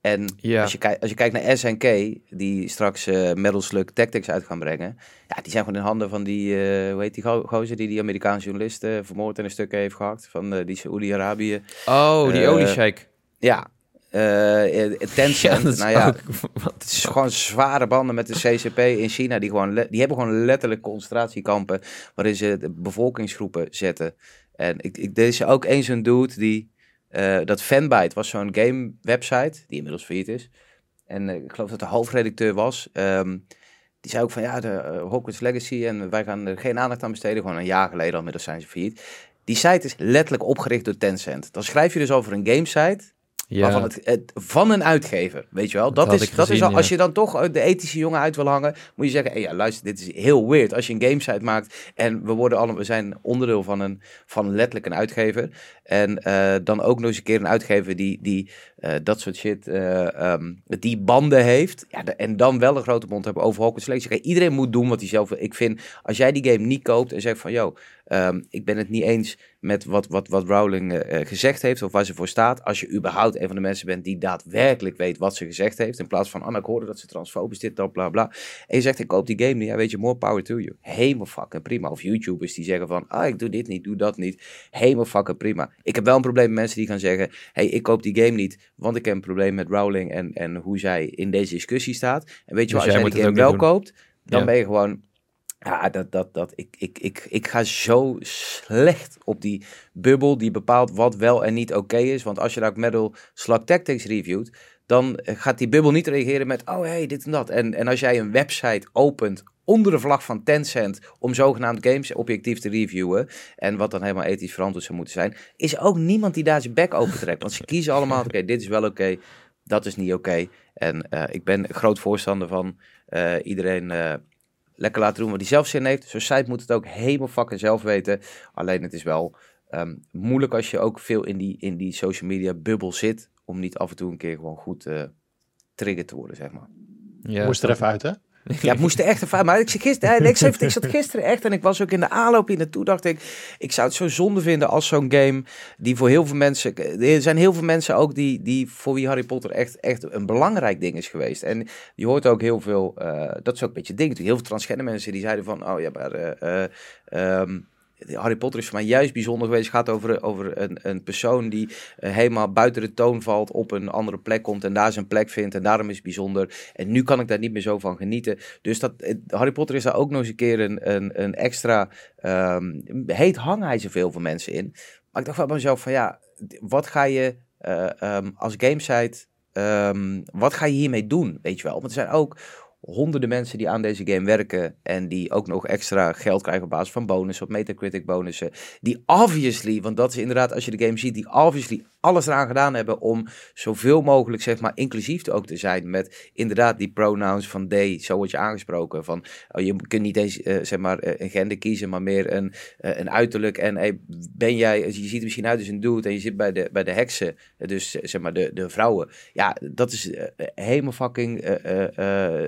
En Ja. als, je kijkt, als je kijkt naar SNK, die straks eh Metal Slug Tactics uit gaan brengen. Ja, die zijn gewoon in handen van die, eh hoe heet die go- gozer die die Amerikaanse journalist eh, vermoord en een stuk heeft gehakt. Van die Saoedi-Arabië. Oh, die Eh, olieshake. Ja, eh eh, Tencent. nou ja, ook- het is gewoon zware banden met de CCP in China. Die, gewoon die hebben gewoon letterlijk concentratiekampen waarin ze de bevolkingsgroepen zetten. En ik, ik, er is ook eens een dude die, eh, dat Fanbyte was zo'n game website, die inmiddels failliet is. En ik geloof dat de hoofdredacteur was. ehm, die zei ook van ja, de Hogwarts Legacy en wij gaan er geen aandacht aan besteden. Gewoon een jaar geleden al, inmiddels zijn ze failliet. Die site is letterlijk opgericht door Tencent. Dan schrijf je dus over een gamesite Ja, Waarvan het, het, van een uitgever, weet je wel. Dat, is, dat is al, als je dan toch eh, de ethische jongen uit wil hangen, moet je zeggen, hey, ja, luister, dit is heel weird. Als je een gamesite maakt en we, worden allemaal, we zijn onderdeel van, een, van letterlijk een uitgever. En eh, dan ook nog eens een keer een uitgever die, die eh, dat soort shit, eh, ehm, die banden heeft. Ja, de- en dan wel een grote mond hebben over Hogwarts Legacy. Iedereen moet doen wat hij zelf wil. Ik vind, als jij die game niet koopt en zegt van, yo, ehm, ik ben het niet eens met wat, wat, wat Rowling eh, eh, gezegd heeft of waar ze voor staat. Als je überhaupt een van de mensen bent die daadwerkelijk weet wat ze gezegd heeft. In plaats van, ah, nou, ik hoorde dat ze transfobisch dit, dat, bla, bla. En je zegt, ik koop die game niet. Ja, weet je, more power to you. Helemaal fucking prima. Of YouTubers die zeggen van, ah, ik doe dit niet, doe dat niet. Helemaal fucking prima. Ik heb wel een probleem met mensen die gaan zeggen, hey, ik koop die game niet, want ik heb een probleem met Rowling en, en hoe zij in deze discussie staat. En weet je Dus jij als jij die het game ook wel koopt, dan Ja. ben je gewoon Ja, dat, dat, dat, ik, ik, ik, ik ga zo slecht op die bubbel die bepaalt wat wel en niet oké is. Want als je Dark Metal Slug Tactics reviewt, dan gaat die bubbel niet reageren met, oh hey, dit en dat. En, en als jij een website opent onder de vlag van Tencent om zogenaamd games objectief te reviewen, en wat dan helemaal ethisch verantwoord zou moeten zijn, is ook niemand die daar zijn bek open trekt. Want ze kiezen allemaal, oké, dit is wel oké, dat is niet oké. En uh, ik ben groot voorstander van uh, iedereen... Uh, lekker laten doen wat hij zelf zin heeft. Zo'n site moet het ook helemaal fucking zelf weten. Alleen het is wel um, moeilijk als je ook veel in die, in die social media bubbel zit. Om niet af en toe een keer gewoon goed uh, trigger te worden, zeg maar. Ja, Moest er even uit, hè? Ja, het moest echt even Maar ik, gisteren, ik, ik, ik zat gisteren echt en ik was ook in de aanloop hier naartoe. Dacht ik, ik zou het zo zonde vinden als zo'n game die voor heel veel mensen. Er zijn heel veel mensen ook die, die voor wie Harry Potter echt, echt een belangrijk ding is geweest. En je hoort ook heel veel. Uh, dat is ook een beetje ding. Heel veel transgender mensen die zeiden van, oh ja, maar. Uh, um, Harry Potter is voor mij juist bijzonder geweest. Het gaat over, over een, een persoon die uh, helemaal buiten de toon valt, op een andere plek komt en daar zijn plek vindt. En daarom is het bijzonder. En nu kan ik daar niet meer zo van genieten. Dus dat, Harry Potter is daar ook nog eens een keer een, een, extra um, heet hij zoveel voor mensen in. Maar ik dacht van mezelf van ja, wat ga je uh, um, als gamesite, um, wat ga je hiermee doen? Weet je wel, want er zijn ook honderden mensen die aan deze game werken en die ook nog extra geld krijgen op basis van bonussen, op Metacritic bonussen, die obviously, want dat is inderdaad als je de game ziet, die obviously alles eraan gedaan hebben om zoveel mogelijk, zeg maar, inclusief te ook te zijn met inderdaad die pronouns van they, zo word je aangesproken, van oh, je kunt niet eens, uh, zeg maar, uh, een gender kiezen, maar meer een, uh, een uiterlijk en hey, ben jij, je ziet er misschien uit als een dude en je zit bij de, bij de heksen, dus zeg maar de, de vrouwen, ja, dat is helemaal fucking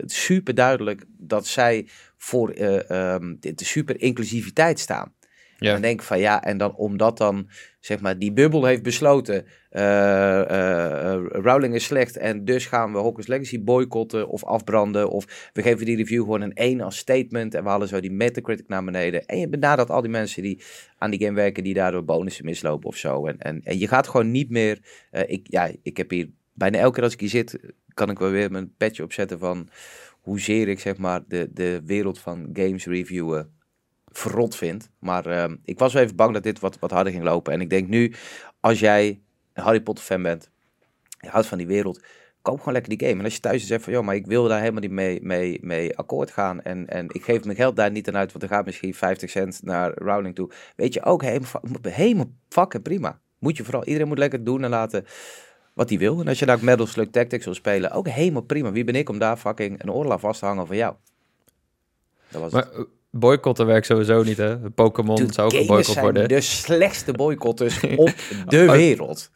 super duidelijk dat zij voor um, de, de super inclusiviteit staan. Ja. En dan denk ik van ja, en dan omdat dan zeg maar die bubbel heeft besloten, uh, uh, Rowling is slecht en dus gaan we Hogwarts Legacy boycotten of afbranden of we geven die review gewoon een 1 als statement en we halen zo die Metacritic naar beneden. En je benadert al die mensen die aan die game werken die daardoor bonussen mislopen of zo. En, en, je gaat gewoon niet meer, ik, ja, ik heb hier bijna elke keer als ik hier zit, kan ik wel weer mijn petje opzetten van hoezeer ik zeg maar de, de wereld van games reviewen verrot vind. Maar uh, ik was wel even bang dat dit wat, wat harder ging lopen. En ik denk nu, als jij een Harry Potter fan bent, je houdt van die wereld, koop gewoon lekker die game. En als je thuis zegt van, joh, maar ik wil daar helemaal niet mee, mee, mee akkoord gaan. En, en ik geef mijn geld daar niet aan uit, want er gaat misschien 50 cent naar Rowling toe. Weet je, ook helemaal, helemaal fucking prima. Moet je vooral, iedereen moet lekker doen en laten wat hij wil. En als je daar Metal Slug Tactics wil spelen, ook helemaal prima. Wie ben ik om daar fucking een oorlog vast te hangen van jou? Dat was maar, het boycotten werkt sowieso niet, hè? Pokémon zou ook geboycott worden. de slechtste boycotters op de wereld.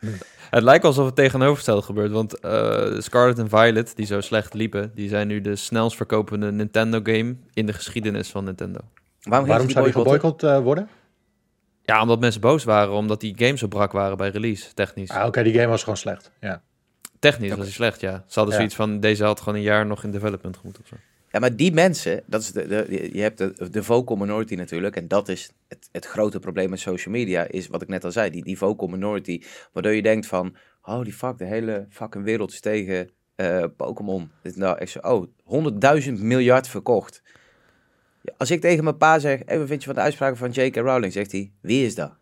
Het lijkt alsof het tegenovergesteld gebeurt, want uh, Scarlet en Violet, die zo slecht liepen, die zijn nu de snelst verkopende Nintendo-game in de geschiedenis van Nintendo. Waarom, Waarom zou die geboycott uh, worden? Ja, omdat mensen boos waren, omdat die games zo brak waren bij release, technisch. Ah, oké, die game was gewoon slecht, ja. Technisch was hij slecht, ja. Ze hadden zoiets van, deze had gewoon een jaar nog in development gemoet of zo. Ja, maar die mensen, dat is de, de, je hebt de, de vocal minority natuurlijk. En dat is het, het grote probleem met social media, is wat ik net al zei. Die, die vocal minority, waardoor je denkt van, holy fuck, de hele fucking wereld is tegen uh, Pokémon. Nou, ik zo, oh, 100.000 miljard verkocht. Ja, als ik tegen mijn pa zeg, hey, wat vind je van de uitspraken van J.K. Rowling? Zegt hij, wie is dat?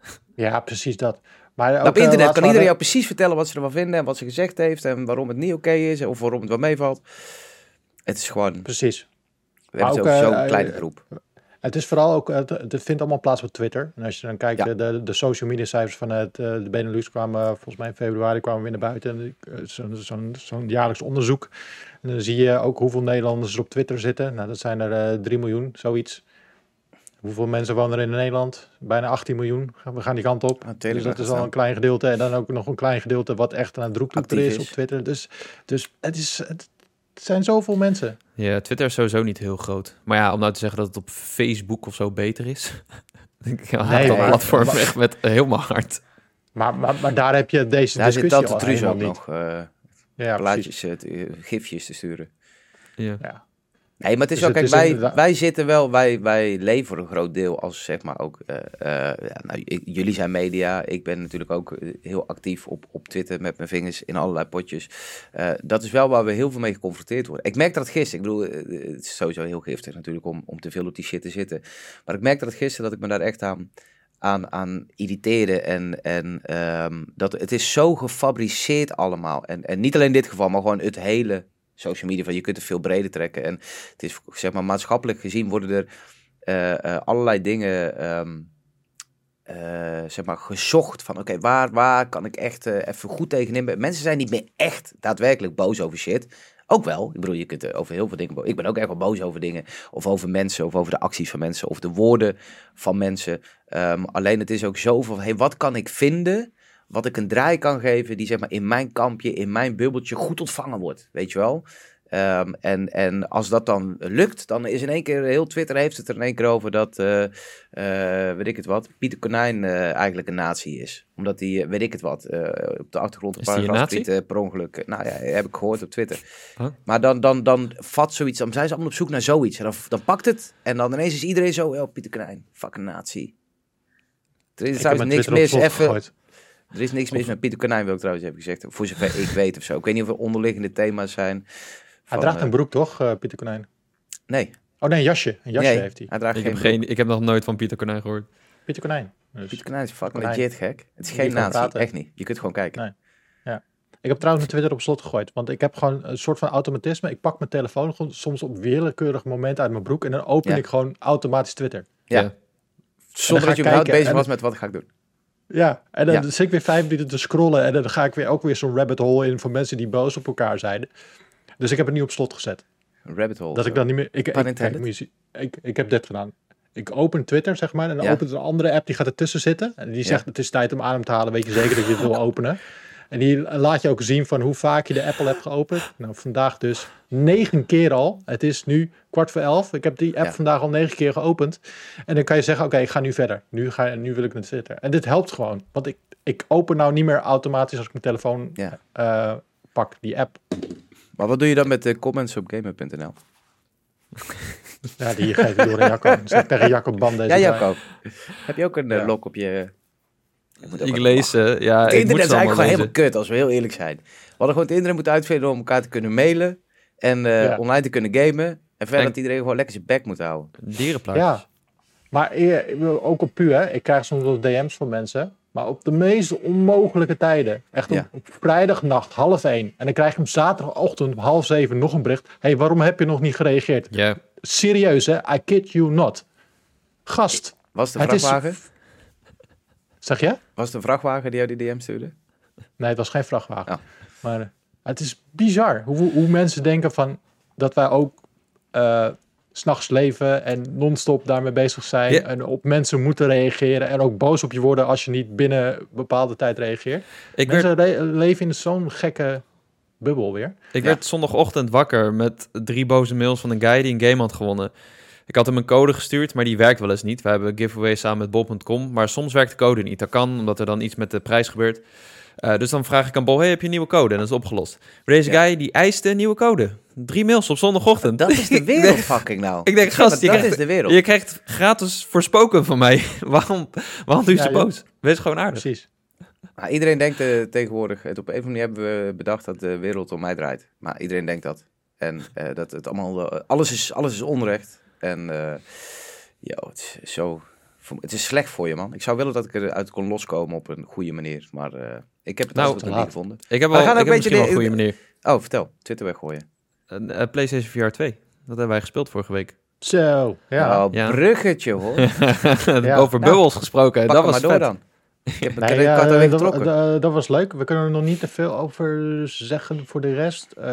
Ja, precies dat. Maar ook, op internet uh, kan iedereen jou precies vertellen wat ze ervan vinden en wat ze gezegd heeft en waarom het niet oké is of waarom het wel meevalt. Het is gewoon... Precies. We hebben ook, zo'n uh, kleine groep. Het is vooral ook, het, het, vindt allemaal plaats op Twitter. En als je dan kijkt, ja. de, de social media cijfers van het, de Benelux kwamen volgens mij in februari kwamen weer naar buiten. Zo'n zo zo'n jaarlijks onderzoek. En dan zie je ook hoeveel Nederlanders er op Twitter zitten. Nou, dat zijn er uh, 3 miljoen, zoiets. Hoeveel mensen wonen er in Nederland? Bijna 18 miljoen. We gaan die kant op. Dus dat is al een klein gedeelte. En dan ook nog een klein gedeelte wat echt aan het roeptoeter is op Twitter. Dus, dus het is... Het, het zijn zoveel mensen. Ja, Twitter is sowieso niet heel groot. Maar ja, om nou te zeggen dat het op Facebook of zo beter is. denk ik, ja, nee, dat platform maar, echt met helemaal hard. Maar, maar, maar, daar heb je deze daar discussie zit Truus ook nog uh, ja, plaatjes, uh, gifjes te sturen. Ja. ja. Nee, maar het is Dus wel, het kijk, is wij, inderdaad- wij zitten wel, wij, wij leven voor een groot deel als zeg maar ook, eh, eh, ja, nou, jullie zijn media, ik ben natuurlijk ook eh, heel actief op, op Twitter met mijn vingers in allerlei potjes. Dat is wel waar we heel veel mee geconfronteerd worden. Ik merk dat gisteren, ik bedoel, het is sowieso heel giftig natuurlijk om, om te veel op die shit te zitten. Maar ik merk dat gisteren dat ik me daar echt aan, aan, aan irriteerde en, en ehm, dat het is zo gefabriceerd allemaal. En, en niet alleen in dit geval, maar gewoon het hele social media, van je kunt het veel breder trekken. En het is zeg maar maatschappelijk gezien worden er eh, eh, allerlei dingen ehm, eh, zeg maar gezocht van oké, waar, waar kan ik echt even goed tegenin? Mensen zijn niet meer echt daadwerkelijk boos over shit. Ook wel, ik bedoel, je kunt er over heel veel dingen boos. Ik ben ook echt wel boos over dingen, of over mensen, of over de acties van mensen, of de woorden van mensen. Ehm, alleen het is ook zo van, hey, wat kan ik vinden, wat ik een draai kan geven, die zeg maar in mijn kampje, in mijn bubbeltje goed ontvangen wordt, weet je wel? Ehm, en, en als dat dan lukt, dan is in één keer, heel Twitter heeft het er in één keer over dat, eh, eh, weet ik het wat, Pieter Konijn eh, eigenlijk een nazi is. Omdat hij, eh, weet ik het wat, op de achtergrond een paar die grasprieten per ongeluk, nou ja, heb ik gehoord op Twitter. Huh? Maar dan, dan, dan vat zoiets, dan zijn ze allemaal op zoek naar zoiets. En dan, dan pakt het en dan ineens is iedereen zo, oh, Pieter Konijn, fucking nazi. Er is niks mis, even. Er is niks mis met Pieter Konijn, wil ik trouwens hebben gezegd. Voor zover ik weet of zo. Ik weet niet of er onderliggende thema's zijn. Hij draagt eh, een broek, toch, eh, Pieter Konijn? Nee, Oh nee, een jasje. Een jasje nee heeft hij. hij draagt Ik geen heb, broek. geen, ik heb nog nooit van Pieter Konijn gehoord. Pieter Konijn. Dus. Pieter Konijn is fucking Konijn. legit gek. Het is geen nazi, praten. echt niet. Je kunt gewoon kijken. Nee. Ik heb trouwens mijn Twitter op slot gegooid. Want ik heb gewoon een soort van automatisme. Ik pak mijn telefoon gewoon soms op willekeurig moment uit mijn broek. En dan open Ja. ik gewoon automatisch Twitter. Ja. Ja. Zonder dat je überhaupt bezig en- was met wat ga ik doen. Ja, en dan Ja. zit ik weer vijf minuten te scrollen. En dan ga ik weer ook weer zo'n rabbit hole in van mensen die boos op elkaar zijn. Dus ik heb het nu op slot gezet. Een rabbit hole. Dat ik dan niet meer... Ik, ik, ik, ik heb dit gedaan. Ik open Twitter, zeg maar. En dan Ja. opent een andere app, die gaat ertussen zitten. En die zegt, het is tijd om adem te halen. Weet je zeker dat je het wil openen. En die laat je ook zien van hoe vaak je de Apple hebt geopend. Nou, vandaag dus negen keer al. Het is nu kwart voor elf. Ik heb die app Ja. vandaag al negen keer geopend. En dan kan je zeggen, oké, ik ga nu verder. Nu, ga, nu wil ik naar Twitter. En dit helpt gewoon. Want ik, ik open nou niet meer automatisch als ik mijn telefoon Ja. eh, pak, die app. Maar wat doe je dan met de comments op gamer.nl? Ja, die geef ik door aan Jacco. Ik tegen Jacco, ban deze Ja. Jacco. Heb je ook een eh, Ja. lok op je... Ik, moet Ik lees, eh, ja, Het ik internet moet is ze eigenlijk gewoon helemaal kut, als we heel eerlijk zijn. We hadden gewoon het internet moeten uitvinden om elkaar te kunnen mailen. En eh, Ja. online te kunnen gamen. En verder En- dat iedereen gewoon lekker zijn bek moet houden. Dierenplaatjes. Ja, maar ook op pu, hè. Ik krijg soms wel DM's van mensen. Maar op de meest onmogelijke tijden. Echt op, Ja. op vrijdagnacht, half één. En dan krijg je hem zaterdagochtend om half zeven nog een bericht. Hé, hey, waarom heb je nog niet gereageerd? Ja. Serieus, hè? I kid you not. Gast, Was is- vrachtwagen? Zeg je? Was het een vrachtwagen die jou die DM stuurde? Nee, het was geen vrachtwagen. Oh. Maar eh, het is bizar hoe, hoe mensen denken van dat wij ook eh, s s'nachts leven en non-stop daarmee bezig zijn. Ja. En op mensen moeten reageren en ook boos op je worden als je niet binnen een bepaalde tijd reageert. Ik werd, Mensen re- leven in zo'n gekke bubbel weer. ik Ja. werd zondagochtend wakker met drie boze mails van een guy die een game had gewonnen. Ik had hem een code gestuurd, maar die werkt wel eens niet. We hebben een giveaway samen met bol.com, maar soms werkt de code niet. Dat kan, omdat er dan iets met de prijs gebeurt. Eh, dus dan vraag ik aan Bol, hey, heb je een nieuwe code? En dat is opgelost. Maar deze Ja. guy, die eiste een nieuwe code. Drie mails op zondagochtend. Dat is de wereld fucking nou. Ik denk, gast, je dat krijgt, is de wereld. je krijgt gratis voorspoken van mij. waarom, waarom doe je Ja, zo boos? Wees gewoon aardig. Precies. Maar iedereen denkt eh, tegenwoordig, het op een of andere manier hebben we bedacht dat de wereld om mij draait. Maar iedereen denkt dat. En eh, dat het allemaal, alles, is, alles is onrecht. En eh yo, het is zo, het is slecht voor je man. Ik zou willen dat ik eruit kon loskomen op een goede manier. Maar eh, ik heb het Nou, nou, nog niet gevonden. Ik heb, We wel, gaan ik ook heb een beetje wel een de- goede manier. Oh, vertel. Twitter weggooien. Een eh, PlayStation VR 2. Dat hebben wij gespeeld vorige week. Zo, ja. Ja. bruggetje hoor. Ja. Over bubbels gesproken. Dat was maar door vet. dan. Ik heb Nee, dat, getrokken. dat- dat was leuk. We kunnen er nog niet te veel over zeggen voor de rest. Eh,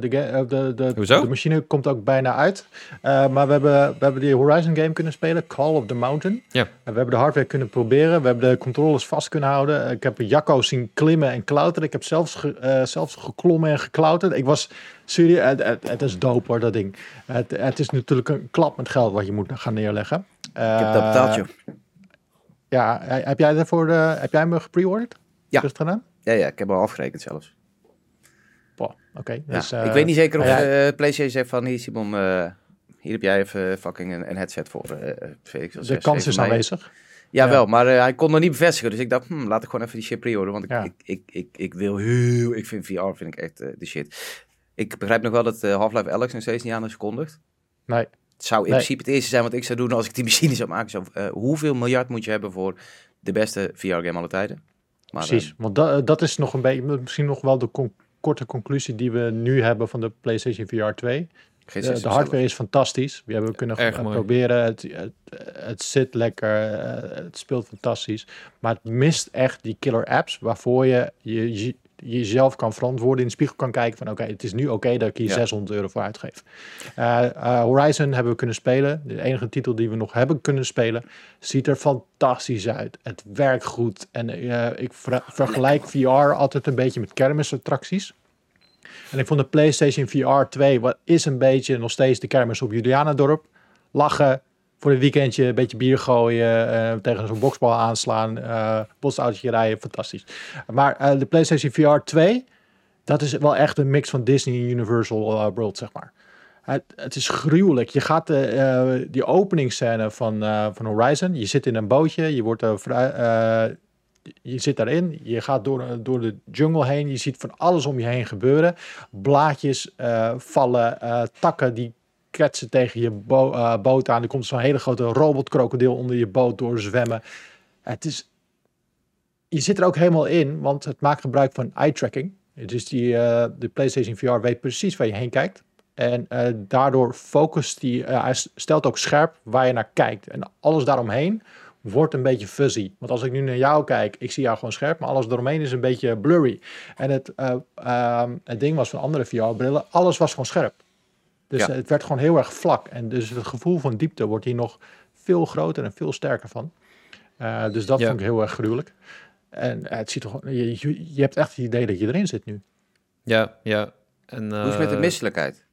de, eh, de, de, de machine komt ook bijna uit. Eh, maar we hebben, we hebben die Horizon game kunnen spelen, Call of the Mountain. Ja. En we hebben de hardware kunnen proberen. We hebben de controllers vast kunnen houden. Ik heb Jacco zien klimmen en klauteren. Ik heb zelfs, ge- zelfs geklommen en geklauterd. Ik was serieus, het, het, het is dope hoor, dat ding. Het, het is natuurlijk een klap met geld wat je moet gaan neerleggen. Ik heb dat betaald, joh. Ja, heb jij, daarvoor, eh, heb jij hem gepreorderd? Ja. Het gedaan? Ja, ja, ik heb al afgerekend zelfs. Oké, Ja, dus, eh, ik weet niet zeker of eh, PlayStation zegt van hier Simon, eh, hier heb jij even fucking een, een headset voor. eh, eh, ik de kans is mei. aanwezig. Ja, Ja. wel, maar eh, hij kon nog niet bevestigen. Dus ik dacht, hm, laat ik gewoon even die shit pre-orderen. Want ik, Ja. ik, ik, ik, ik wil heel... Ik vind VR vind ik echt eh, de shit. Ik begrijp nog wel dat eh, Half-Life Alex nog steeds niet aan is. Nee. Het zou in Nee. principe het eerste zijn wat ik zou doen als ik die machine zou maken. Zo, eh, hoeveel miljard moet je hebben voor de beste VR-game alle tijden? Maar, Precies, eh, want da- dat is nog een beetje, misschien nog wel de con- korte conclusie die we nu hebben van de PlayStation VR 2. geen De, de hardware is fantastisch. We hebben kunnen Erg eh, mooi. proberen. Het, het, het zit lekker. eh, het speelt fantastisch. Maar het mist echt die killer apps waarvoor je, je, je jezelf kan verantwoorden. In de spiegel kan kijken van oké, het is nu oké dat ik hier Ja. 600 euro voor uitgeef. Eh, eh, Horizon hebben we kunnen spelen. De enige titel die we nog hebben kunnen spelen. Ziet er fantastisch uit. Het werkt goed. En eh, ik ver- vergelijk VR altijd een beetje met kermisattracties. En ik vond de PlayStation VR 2 wat is een beetje nog steeds de kermis op Julianadorp. Lachen, voor een weekendje een beetje bier gooien, eh, tegen zo'n boksbal aanslaan, eh bosautootje rijden, fantastisch. Maar eh, de PlayStation VR 2, dat is wel echt een mix van Disney en Universal World, zeg maar. Het, het is gruwelijk. Je gaat de, die openingsscène van, van Horizon. Je zit in een bootje. Je wordt vrij, je zit daarin. Je gaat door, door de jungle heen. Je ziet van alles om je heen gebeuren. Blaadjes vallen, takken die kletsen tegen je eh, boot aan. Er komt zo'n hele grote robotkrokodil onder je boot door zwemmen. Het is. Je zit er ook helemaal in, want het maakt gebruik van eye tracking. Dus die, eh, de PlayStation VR weet precies waar je heen kijkt. En eh, daardoor focust die, hij stelt ook scherp waar je naar kijkt. En alles daaromheen wordt een beetje fuzzy. Want als ik nu naar jou kijk, ik zie jou gewoon scherp, maar alles eromheen is een beetje blurry. En het, eh, ehm, het ding was van andere VR-brillen, alles was gewoon scherp. Dus Ja. eh, het werd gewoon heel erg vlak. En dus het gevoel van diepte wordt hier nog veel groter en veel sterker van. Eh, dus dat Ja. vond ik heel erg gruwelijk. En eh, het ziet er gewoon, je, je, hebt echt het idee dat je erin zit nu. Ja, ja. En, Hoe is het met de misselijkheid?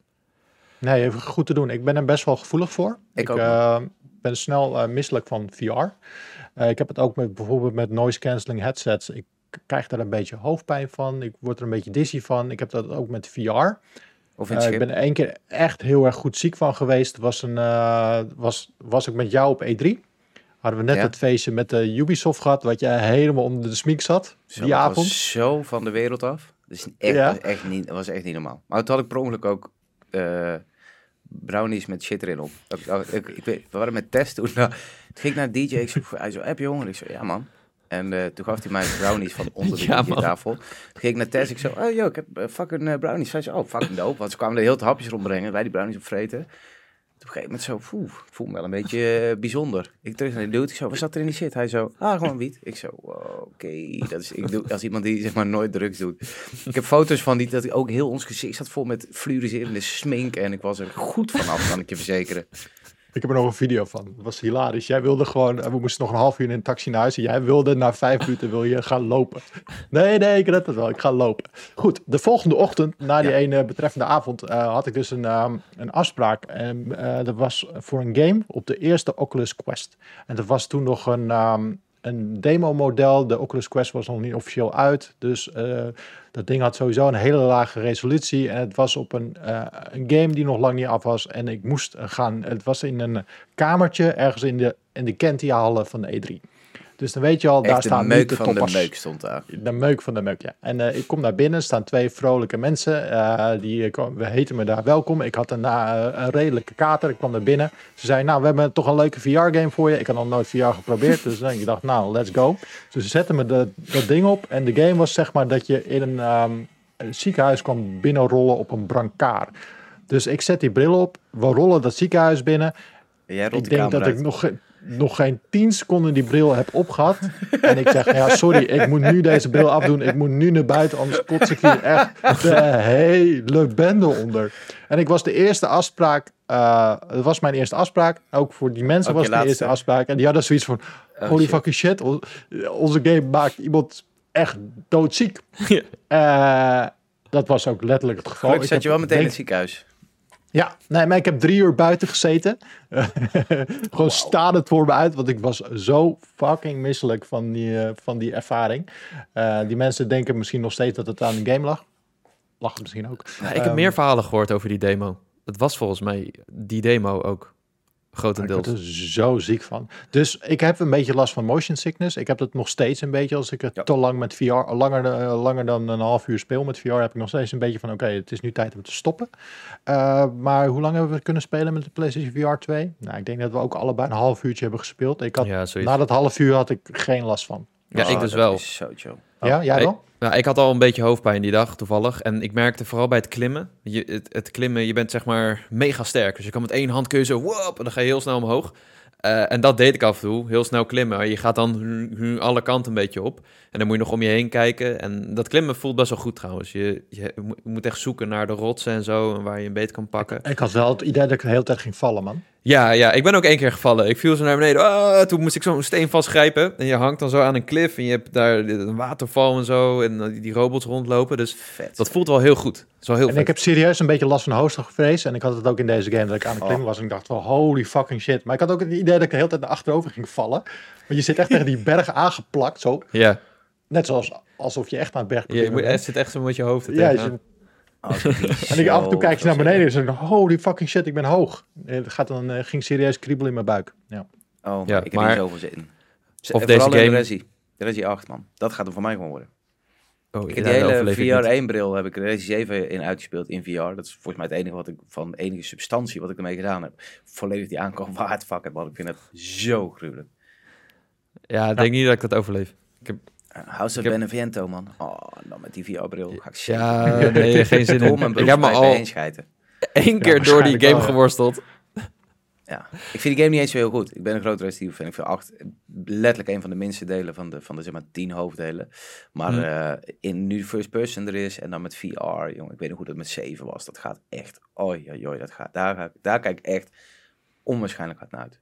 Nee, even goed te doen. Ik ben er best wel gevoelig voor. Ik ook eh, ben snel eh, misselijk van VR. Eh, ik heb het ook met bijvoorbeeld met noise cancelling headsets. Ik krijg daar een beetje hoofdpijn van. Ik word er een beetje dizzy van. Ik heb dat ook met VR. Of in Eh, het ik ben één keer echt heel erg goed ziek van geweest. Was, een, eh, was, was ik met jou op E3. Hadden we net Ja. het feestje met de Ubisoft gehad, wat je helemaal onder de smiek zat Zo, die avond. was zo van de wereld af. Dat, is echt, Ja. is echt niet, dat was echt niet normaal. Maar toen had ik per ongeluk ook eh, brownies met shit erin op. Ik, ik, ik, weet, we waren met test toen. Nou, ging ik naar DJ. Ik zo, hij zo, heb je honger? Ik zo, ja man. En eh, toen gaf hij mij brownies van onder de Ja, tafel. Toen ging ik naar Tess. Ik zo, oh yo, ik heb eh, fucking eh, brownies. Zij zo, oh fucking dope. Want ze kwamen er heel te hapjes rondbrengen. Wij die brownies opvreten. Op een gegeven moment zo, poeh, voel me wel een beetje bijzonder. Ik terug naar die dude, ik zo, wat zat er in die shit? Hij zo, ah, gewoon wiet. Ik zo, wow, oké, dat is, ik doe, als iemand die zeg maar nooit drugs doet. Ik heb foto's van die, dat ik ook heel ons gezicht zat vol met fluoriserende smink en ik was er goed vanaf, kan ik je verzekeren. Ik heb er nog een video van. Dat was hilarisch. Jij wilde gewoon, we moesten nog een half uur in een taxi naar huis. En jij wilde na vijf minuten wil je gaan lopen. Nee, nee, ik red het wel. Ik ga lopen. Goed, de volgende ochtend, na die Ja. ene betreffende avond, eh, had ik dus een, ehm, een afspraak. En eh, dat was voor een game op de eerste Oculus Quest. En dat was toen nog een, ehm, een demo-model. De Oculus Quest was nog niet officieel uit. Dus eh, dat ding had sowieso een hele lage resolutie. En het was op een, eh, een game die nog lang niet af was. En ik moest gaan. Het was in een kamertje ergens in de, in de Kentia-hallen van de E3. Dus dan weet je al, daar Echt staan meuk de van de meuk stond daar. De meuk van de meuk, ja. En eh, ik kom naar binnen, staan twee vrolijke mensen. eh, die eh, we heten me daar welkom. Ik had een, een redelijke kater. Ik kwam naar binnen. Ze zeiden, nou, we hebben toch een leuke VR-game voor je. Ik had nog nooit VR geprobeerd. Dus ik dacht, nou, let's go. Dus ze zetten me de, dat ding op. En de game was zeg maar dat je in een, ehm, een ziekenhuis kwam binnenrollen op een brancard. Dus ik zet die bril op. We rollen dat ziekenhuis binnen. En jij rolt Ik de denk dat ik nog, nog geen 10 seconden die bril heb opgehad. en ik zeg, ja, sorry, ik moet nu deze bril afdoen. Ik moet nu naar buiten, anders kots ik hier echt de hele bende onder. En ik was de eerste afspraak, eh het was mijn eerste afspraak. Ook voor die mensen was het de eerste afspraak. En die hadden zoiets van, Oh, holy shit. fucking shit. on- Onze game maakt iemand echt doodziek. Ja. Eh, dat was ook letterlijk het geval. Gelukkig Ik zat je wel meteen in het ziekenhuis. Ja, nee, maar ik heb drie uur buiten gezeten. Gewoon staande het voor me uit, want ik was zo fucking misselijk van die, eh, van die ervaring. Eh, die mensen denken misschien nog steeds dat het aan de game lag. lag het misschien ook. Ik heb Ehm, meer verhalen gehoord over die demo. Het was volgens mij die demo ook. Ik Grotendeels. word er zo ziek van. Dus ik heb een beetje last van motion sickness. Ik heb het nog steeds een beetje als ik het Ja. te lang met VR, langer, eh, langer dan een half uur speel met VR, heb ik nog steeds een beetje van oké, het is nu tijd om te stoppen. Eh, maar hoe lang hebben we kunnen spelen met de PlayStation VR 2? Nou, ik denk dat we ook allebei een half uurtje hebben gespeeld. Ik had, Ja, na dat half uur had ik geen last van. Ja, Oh, ik dus dat wel. is zo chill. ja, jij ik- wel? Nou, ik had al een beetje hoofdpijn die dag toevallig. En ik merkte vooral bij het klimmen. Je, het, het klimmen, je bent zeg maar mega sterk. Dus je kan met één hand kun je zo wop, en dan ga je heel snel omhoog. Eh, en dat deed ik af en toe, heel snel klimmen. Je gaat dan alle kanten een beetje op. En dan moet je nog om je heen kijken. En dat klimmen voelt best wel goed trouwens. Je, je mo- moet echt zoeken naar de rotsen en zo. En waar je een beet kan pakken. Ik had wel het idee dat ik de hele tijd ging vallen, man. Ja, ja, ik ben ook één keer gevallen. Ik viel zo naar beneden. Ah, toen moest ik zo'n steen vastgrijpen. En je hangt dan zo aan een klif. En je hebt daar een waterval en zo. En die, robots rondlopen. Dus Vet. dat voelt wel heel goed. Wel heel En vet. ik heb serieus een beetje last van hoogstevrees. En ik had het ook in deze game dat ik aan het Oh. klimmen was. En ik dacht wel, holy fucking shit. Maar ik had ook het idee dat ik de hele tijd naar achterover ging vallen. Want je zit echt tegen die berg aangeplakt. Zo. Ja, Net zoals alsof je echt aan het berg je, je moet, het zit echt zo met je hoofd. Ja, je zit- en ik, af en toe kijk je naar beneden en zeg ik, holy fucking shit, ik ben hoog. En Het gaat dan, eh, ging serieus kriebelen in mijn buik. Ja. Oh, Ja, ik heb maar- hier zoveel zin in. Z- Of en deze game- De Resi. De Resi 8, man. Dat gaat er voor mij gewoon worden. Oh, Ik ja, heb die daar hele ik niet. VR 1 bril heb ik er Resi 7 in uitgespeeld in VR. Dat is volgens mij het enige wat ik van enige substantie wat ik ermee gedaan heb. Volledig die aankoop waard fuck man. Ik vind het zo gruwelijk. Ja, ik denk niet dat ik dat overleef. Uh, House of heb- Beneviento, man. Oh, dan met die VR-bril ga ik Ja, nee, geen zin in. mijn Ik heb me al één keer door die game ja. geworsteld. Ja, ik vind die game niet eens zo heel goed. Ik ben een groot Resident Evil fan. Ik vind 8 letterlijk een van de minste delen van de, van de zeg maar, 10 hoofddelen. Maar Hmm. eh, in nu first person er is en dan met VR, jongen, ik weet nog hoe dat met 7 was. Dat gaat echt, oi, oi, oi, dat gaat, daar, ga ik- daar kijk ik echt onwaarschijnlijk hard naar uit.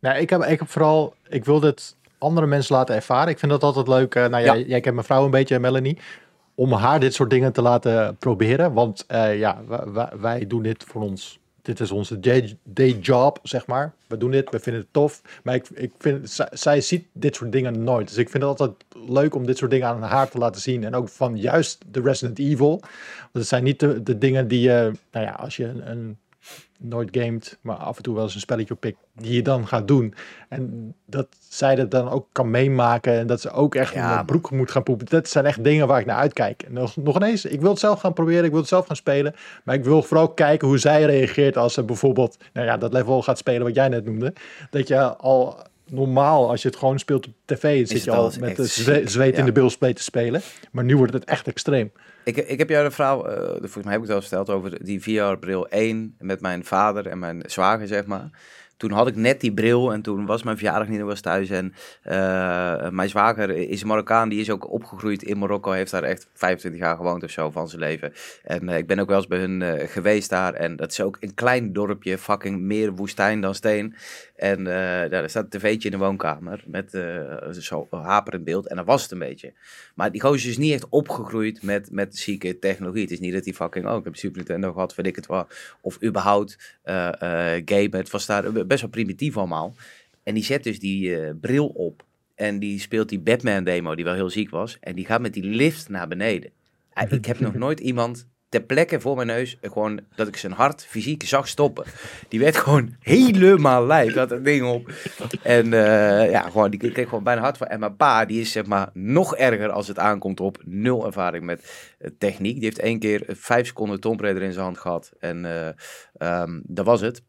Nou, ik, heb, ik heb vooral, ik wil dit andere mensen laten ervaren. Ik vind dat altijd leuk. eh, nou ja, Ja. jij kent mijn vrouw een beetje, Melanie. Om haar dit soort dingen te laten proberen. Want eh, ja, wij, doen dit voor ons. Dit is onze day, day job, zeg maar. We doen dit, we vinden het tof. Maar ik, ik vind, zij, zij ziet dit soort dingen nooit. Dus ik vind het altijd leuk om dit soort dingen aan haar te laten zien. En ook van juist de Resident Evil. Want het zijn niet de, de dingen die je, nou ja, als je een, een nooit gamet, maar af en toe wel eens een spelletje oppikt, die je dan gaat doen. En dat zij dat dan ook kan meemaken en dat ze ook echt Ja, man. broek moet gaan poepen. Dat zijn echt dingen waar ik naar uitkijk. En nog, nog ineens, ik wil het zelf gaan proberen, ik wil het zelf gaan spelen, maar ik wil vooral kijken hoe zij reageert als ze bijvoorbeeld, nou ja, dat level gaat spelen wat jij net noemde. Dat je al normaal, als je het gewoon speelt op tv, zit je al eens met de zweet in Ja. de bilspleet te spelen. Maar nu wordt het echt extreem. Ik, ik heb jou de vrouw, eh, volgens mij heb ik het al verteld, over die VR-bril 1 met mijn vader en mijn zwager, zeg maar. Toen had ik net die bril en toen was mijn verjaardag niet, was thuis. En eh, mijn zwager is Marokkaan, die is ook opgegroeid in Marokko, heeft daar echt 25 jaar gewoond of zo van zijn leven. En eh, ik ben ook wel eens bij hun geweest daar en dat is ook een klein dorpje, fucking meer woestijn dan steen. En eh, daar staat een tv'tje in de woonkamer met eh, zo haperend beeld en dat was het een beetje. Maar die gozer is niet echt opgegroeid met, met zieke technologie. Het is niet dat hij fucking, oh, ik heb Super Nintendo gehad, weet ik het wel. Of überhaupt eh eh gamen. Het was daar best wel primitief allemaal. En die zet dus die eh, bril op. En die speelt die Batman demo, die wel heel ziek was. En die gaat met die lift naar beneden. Ah, ik heb nog nooit iemand ter plekke voor mijn neus, gewoon dat ik zijn hart fysiek zag stoppen. Die werd gewoon helemaal lijf, dat ding op. En eh, ja, gewoon, die kreeg gewoon bijna hard van. En mijn pa, die is zeg maar nog erger als het aankomt op nul ervaring met eh, techniek. Die heeft één keer vijf seconden Tomb Raider in zijn hand gehad. En eh, ehm, dat was het.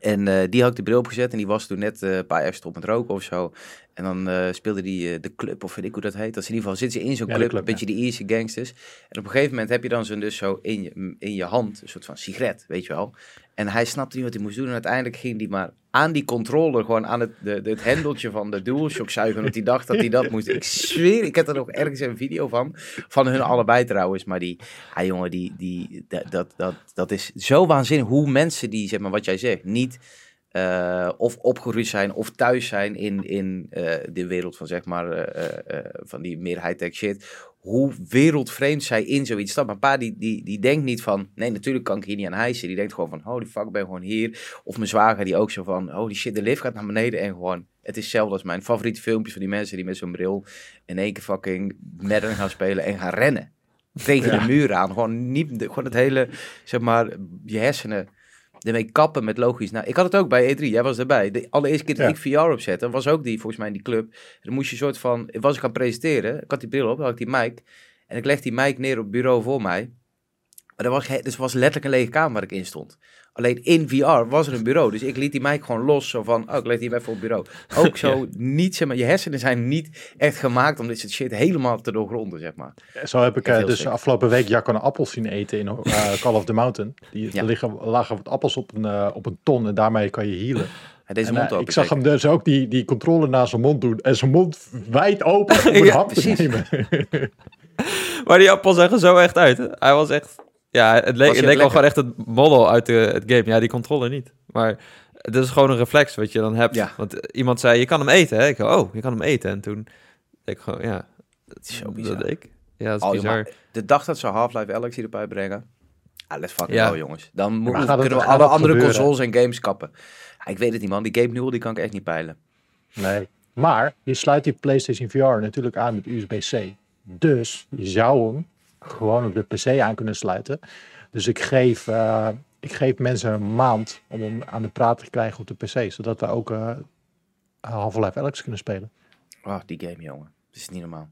En eh, die had ik de bril opgezet en die was toen net eh, een paar jaar gestopt met roken of zo. En dan eh, speelde die de club, of weet ik hoe dat heet. Dat in ieder geval, zitten ze in zo'n Ja, de club, club, een beetje die Ierse gangsters. En op een gegeven moment heb je dan zo'n dus zo in je, in je hand, een soort van sigaret, weet je wel. En hij snapte niet wat hij moest doen. En uiteindelijk ging hij maar aan die controller, gewoon aan het, de, het hendeltje van de DualShock zuigen. Want hij dacht dat hij dat moest. Ik zweer, ik heb er nog ergens een video van. Van hun allebei trouwens. Maar die, ah jongen, die, die, dat, dat, dat, is zo waanzinnig. Hoe mensen die, zeg maar wat jij zegt, niet eh, of opgegroeid zijn of thuis zijn in, in eh, de wereld van zeg maar eh, van die meer high-tech shit. Hoe wereldvreemd zij in zoiets staat. Mijn pa die, die, die denkt niet van, nee natuurlijk kan ik hier niet aan hijsen. Die denkt gewoon van, holy fuck, ik ben gewoon hier. Of mijn zwager die ook zo van, holy shit, de lift gaat naar beneden. En gewoon, het is hetzelfde als mijn favoriete filmpjes van die mensen die met zo'n bril in één keer fucking Madden gaan spelen en gaan rennen. tegen Ja. de muur aan. Gewoon, niet, gewoon het hele, zeg maar, je hersenen ermee kappen met logisch. Nou, ik had het ook bij E3, jij was erbij. De allereerste keer dat Ja. ik VR opzette, was ook die, volgens mij in die club. En dan moest je een soort van, ik was ik gaan presenteren, ik had die bril op, had ik die mic. En ik leg die mic neer op het bureau voor mij. Maar er was, dus was letterlijk een lege kamer waar ik in stond. Alleen in VR was er een bureau. Dus ik liet die mic gewoon los. Zo van, oh, ik leg die even op het bureau. Ook zo niet, zeg maar, je hersenen zijn niet echt gemaakt om dit soort shit helemaal te doorgronden, zeg maar. Zo heb ik eh, dus sick. afgelopen week Jacco een appel zien eten in eh, Call of the Mountain. Die, Ja. Liggen, lagen wat appels op een, eh, op een ton en daarmee kan je healen. En deze En, mond open. ik zag hem dus ook die, die controle naar zijn mond doen en zijn mond wijd open om een Ja, hap te precies. nemen. Maar die appel zag er zo echt uit. hè. Hij was echt... Ja, het leek, het leek wel lekker? gewoon echt het model uit de, het game. Ja, die controle niet. Maar het is gewoon een reflex wat je dan hebt. Ja. Want iemand zei, je kan hem eten. Hè? Ik dacht, oh, je kan hem eten. En toen ik gewoon, ja... Het is zo bizar. Dat deed ik. Ja, dat is Oh, bizar. maar de dag dat ze Half-Life Alex hierop uitbrengen. Ah, let's fucking Ja. go, jongens. Dan mo- Maar gaat het- kunnen we alle dat andere gebeuren? consoles en games kappen. Ja, ik weet het niet, man. Die Game Newell, die kan ik echt niet peilen. Nee. Maar je sluit die PlayStation VR natuurlijk aan met USB-C. Dus je zou hem gewoon op de PC aan kunnen sluiten. Dus ik geef, eh, ik geef mensen een maand om hem aan de praat te krijgen op de PC. Zodat we ook eh Half-Life Alex kunnen spelen. Oh, die game, jongen. Dat is niet normaal.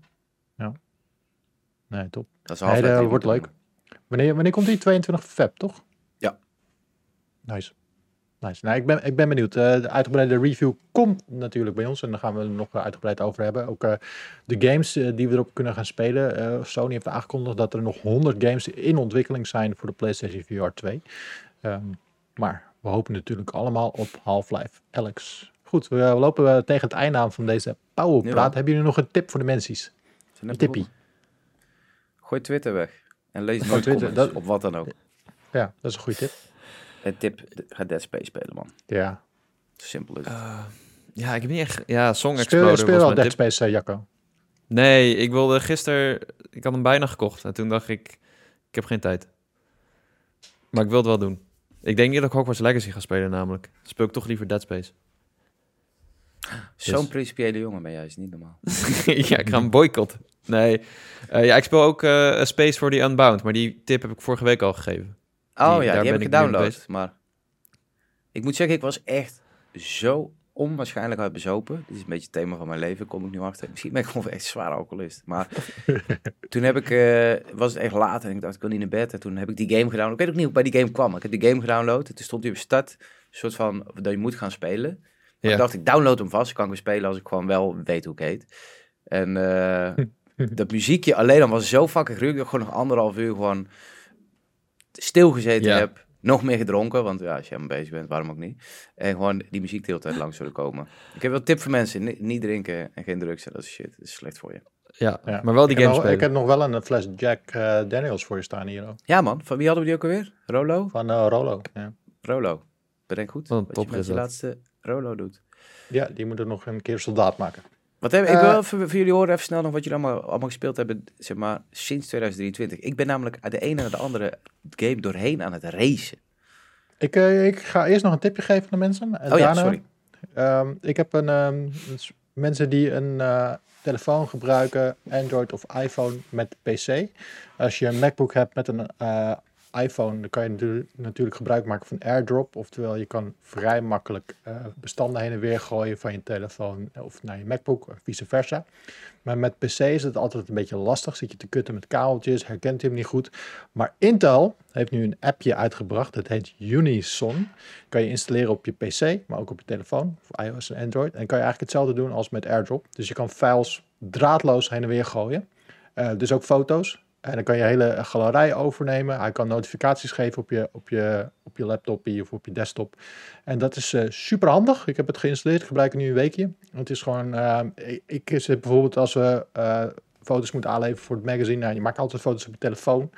Nee, top. Dat is Nee, dat drie wordt leuk. Wanneer, wanneer komt die? 22 feb, toch? Ja. Nice. Nice. Nou, ik, ben, ik ben benieuwd. Eh, de uitgebreide review komt natuurlijk bij ons. En daar gaan we het nog uitgebreid over hebben. Ook eh, de games eh, die we erop kunnen gaan spelen. Eh, Sony heeft aangekondigd dat er nog 100 games in ontwikkeling zijn voor de PlayStation VR 2. Ehm, maar we hopen natuurlijk allemaal op Half-Life Alex. Goed, we, lopen eh, tegen het einde aan van deze Powerpraat. Jawel. Hebben jullie nog een tip voor de mensies? Net Een tippie. Gooi Twitter weg. En lees nooit Twitter, dat- op wat dan ook. Ja, dat is een goede tip. Het tip, ga Dead Space spelen, man. Ja. Simpel is het. Eh, ja, ik heb niet echt... Ja, Song Speel, Exploder speel was al Dead tip. Space, eh, Jacco. Nee, ik wilde gisteren... Ik had hem bijna gekocht. En toen dacht ik, ik heb geen tijd. Maar ik wil het wel doen. Ik denk niet dat ik Hogwarts Legacy ga spelen namelijk. Speel ik toch liever Dead Space. Zo'n dus- principiële jongen ben jij, is niet normaal. ja, ik ga hem boycotten. Nee. Eh, ja, ik speel ook eh, Space for the Unbound. Maar die tip heb ik vorige week al gegeven. Oh Die- ja, die heb ik ik gedownload. Maar ik moet zeggen, ik was echt zo onwaarschijnlijk uit bezopen. Dit is een beetje het thema van mijn leven, kom ik nu achter. Misschien ben ik gewoon echt zwaar alcoholist. Maar toen heb ik, eh, was het echt laat en ik dacht, ik wil niet naar bed. En toen heb ik die game gedownload. Ik weet ook niet hoe ik bij die game kwam. Ik heb die game gedownload en toen stond hij op start. Een soort van, dat je moet gaan spelen. Maar Ja. ik dacht, ik download hem vast. Kan ik weer spelen als ik gewoon wel weet hoe ik heet. En eh, dat muziekje alleen dan was zo fucking gruwelijk. Dat ik gewoon nog anderhalf uur gewoon stilgezeten Ja. heb. Nog meer gedronken, want ja, als je helemaal bezig bent, waarom ook niet. En gewoon die muziek de hele tijd langs zullen komen. Ik heb wel een tip voor mensen. Ni- niet drinken en geen drugs. Dat is shit. Dat is slecht voor je. Ja, Ja. maar wel die ik, heb game nog, spelen. ik heb nog wel een fles Jack eh, Daniels voor je staan hier. ook. Ja man, van wie hadden we die ook alweer? Rolo? Van eh, Rolo. Ja. Rolo. Bedenk goed Wat een wat je met je laatste Rolo doet. ja, die moeten nog een keer soldaat maken. Wat heb, ik Eh, wil even voor jullie horen even snel nog wat jullie allemaal, allemaal gespeeld hebben, zeg maar, sinds 2023. Ik ben namelijk uit de ene naar de andere game doorheen aan het racen. Ik, eh, ik ga eerst nog een tipje geven aan de mensen. En Oh ja, sorry. ehm, ik heb een, ehm, mensen die een eh, telefoon gebruiken, Android of iPhone met PC. Als je een MacBook hebt met een eh, iPhone, dan kan je natu- natuurlijk gebruik maken van AirDrop. Oftewel, je kan vrij makkelijk eh, bestanden heen en weer gooien van je telefoon of naar je MacBook, of vice versa. Maar met PC is het altijd een beetje lastig. Zit je te kutten met kabeltjes, herkent hij hem niet goed. Maar Intel heeft nu een appje uitgebracht. Dat heet Unison. Kan je installeren op je PC, maar ook op je telefoon, of iOS en Android. En kan je eigenlijk hetzelfde doen als met AirDrop. Dus je kan files draadloos heen en weer gooien. Eh, dus ook foto's. En dan kan je hele galerij overnemen. Hij kan notificaties geven op je, op je, op je laptop of op je desktop. En dat is eh, super handig. Ik heb het geïnstalleerd. Ik gebruik het nu een weekje. Het is gewoon, eh, ik, ik zit bijvoorbeeld als we eh, foto's moeten aanleveren voor het magazine. Nou, je maakt altijd foto's op je telefoon.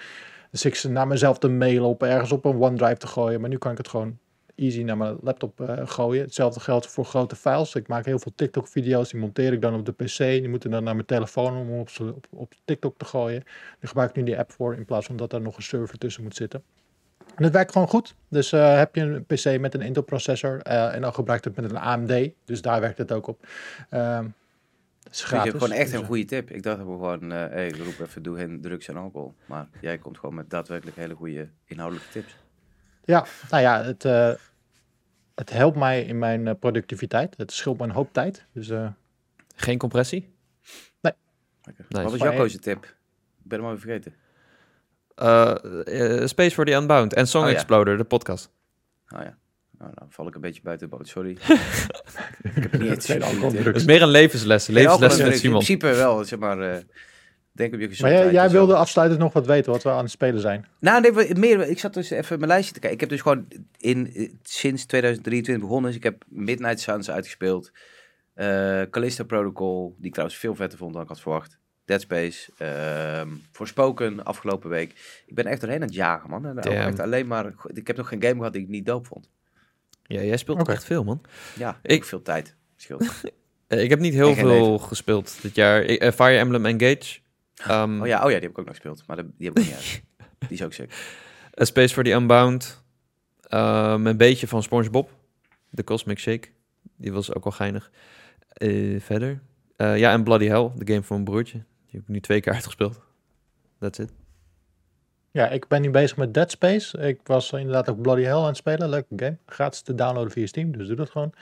Dus ik zit naar mezelf te mailen op ergens op een OneDrive te gooien. Maar nu kan ik het gewoon easy naar mijn laptop eh, gooien. Hetzelfde geldt voor grote files. Ik maak heel veel TikTok-video's. Die monteer ik dan op de PC. Die moeten dan naar mijn telefoon om op, op, op TikTok te gooien. Daar gebruik ik nu die app voor. In plaats van dat er nog een server tussen moet zitten. En het werkt gewoon goed. Dus eh, heb je een PC met een Intel processor eh, en dan gebruikt het met een AMD. Dus daar werkt het ook op. Ehm, is Dus je gratis. hebt gewoon echt Dus, een goede tip. Ik dacht dat we gewoon, eh hey, ik roep even, doe geen drugs en alcohol. Maar jij komt gewoon met daadwerkelijk hele goede inhoudelijke tips. Ja, nou ja, het, eh, het helpt mij in mijn eh, productiviteit. Het scheelt me een hoop tijd. Dus eh, Geen compressie? Lekker. Nice. Wat was Maar, Jacco's tip? Ik ben hem alweer vergeten. Space for the Unbound en Song Oh, ja. Exploder, de podcast. Oh ja. Nou, dan val ik een beetje buiten de boot, sorry. ik heb niet. Het is meer een levensles. Levensles en met drugs. In Simon. principe wel, zeg maar. Eh, denk op je maar jij, wilde afsluitend nog wat weten wat we aan het spelen zijn. Nou, nee, we- meer, ik zat dus even mijn lijstje te kijken. Ik heb dus gewoon in, eh, sinds 2023 begonnen. Dus ik heb Midnight Suns uitgespeeld. eh Callisto Protocol, die ik trouwens veel vetter vond dan ik had verwacht. Dead Space. ehm Forspoken, afgelopen week. Ik ben echt doorheen aan het jagen, man. En echt alleen maar, ik heb nog geen game gehad die ik niet dope vond. Ja, jij speelt Oké. echt veel, man. Ja, Ik- veel tijd. Scheelt. Eh, ik heb niet heel veel gespeeld dit jaar. Ik- eh, Fire Emblem Engage. Ehm, Oh ja, oh ja, die heb ik ook nog gespeeld. Maar die heb ik niet uit. Die is ook sick. A Space for the Unbound. Ehm, een beetje van SpongeBob. De Cosmic Shake. Die was ook wel geinig. Eh, verder. Eh, ja, en Bloody Hell. De game van mijn broertje. Die heb ik nu twee keer uitgespeeld. That's it. Ja, ik ben nu bezig met Dead Space. Ik was inderdaad ook Bloody Hell aan het spelen. Leuke game. Gratis te downloaden via Steam, dus doe dat gewoon.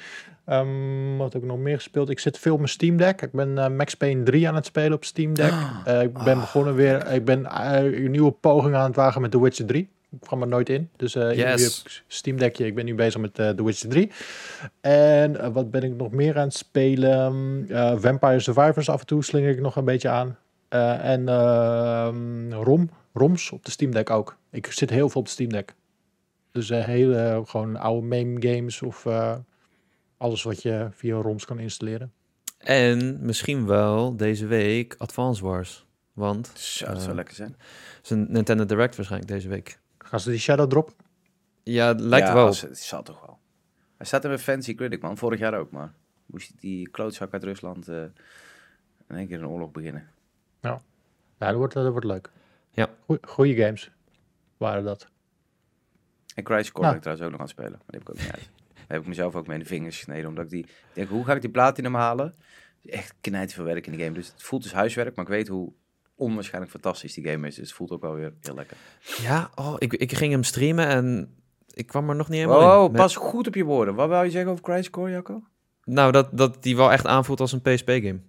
Ehm, wat heb ik nog meer gespeeld? Ik zit veel op mijn Steam Deck. Ik ben eh, Max Payne 3 aan het spelen op Steam Deck. Eh, ik ben begonnen weer. Ik ben eh, een nieuwe poging aan het wagen met The Witcher 3. Ik kwam er nooit in. Dus eh Yes. ik Steam Deckje. Ik ben nu bezig met The Witcher 3. En wat ben ik nog meer aan het spelen? Vampire Survivors af en toe slinger ik nog een beetje aan. En ehm, ROM, ROMs op de Steam Deck ook. Ik zit heel veel op de Steam Deck. Dus eh, hele gewoon oude meme games of eh, alles wat je via ROMs kan installeren. En misschien wel deze week Advance Wars. Want Zo, dat zou Eh, lekker zijn. het is een Nintendo Direct waarschijnlijk deze week. Gaan ze die Shadow droppen? Ja, het lijkt ja, wel. als- Het zal toch wel. Hij staat er met Fancy Critic, man. Vorig jaar ook, maar moest die klootzak uit Rusland eh, in één keer een oorlog beginnen. Ja, dat wordt, dat wordt leuk. Ja. Goeie games waren dat. En Crysis Core Nou. ik trouwens ook nog aan het spelen, maar die heb ik ook niet uit. Daar heb ik mezelf ook mee in de vingers gesneden, omdat ik die... Ik denk, hoe ga ik die platinum halen? Echt knijt veel werk in die game. Dus het voelt dus huiswerk, maar ik weet hoe onwaarschijnlijk fantastisch die game is. Dus het voelt ook wel weer heel lekker. Ja, oh, ik, ik ging hem streamen en ik kwam er nog niet helemaal Oh, in. Met- pas goed op je woorden. Wat wou je zeggen over Crysis Core, Jacco? Nou, dat, dat die wel echt aanvoelt als een PSP-game.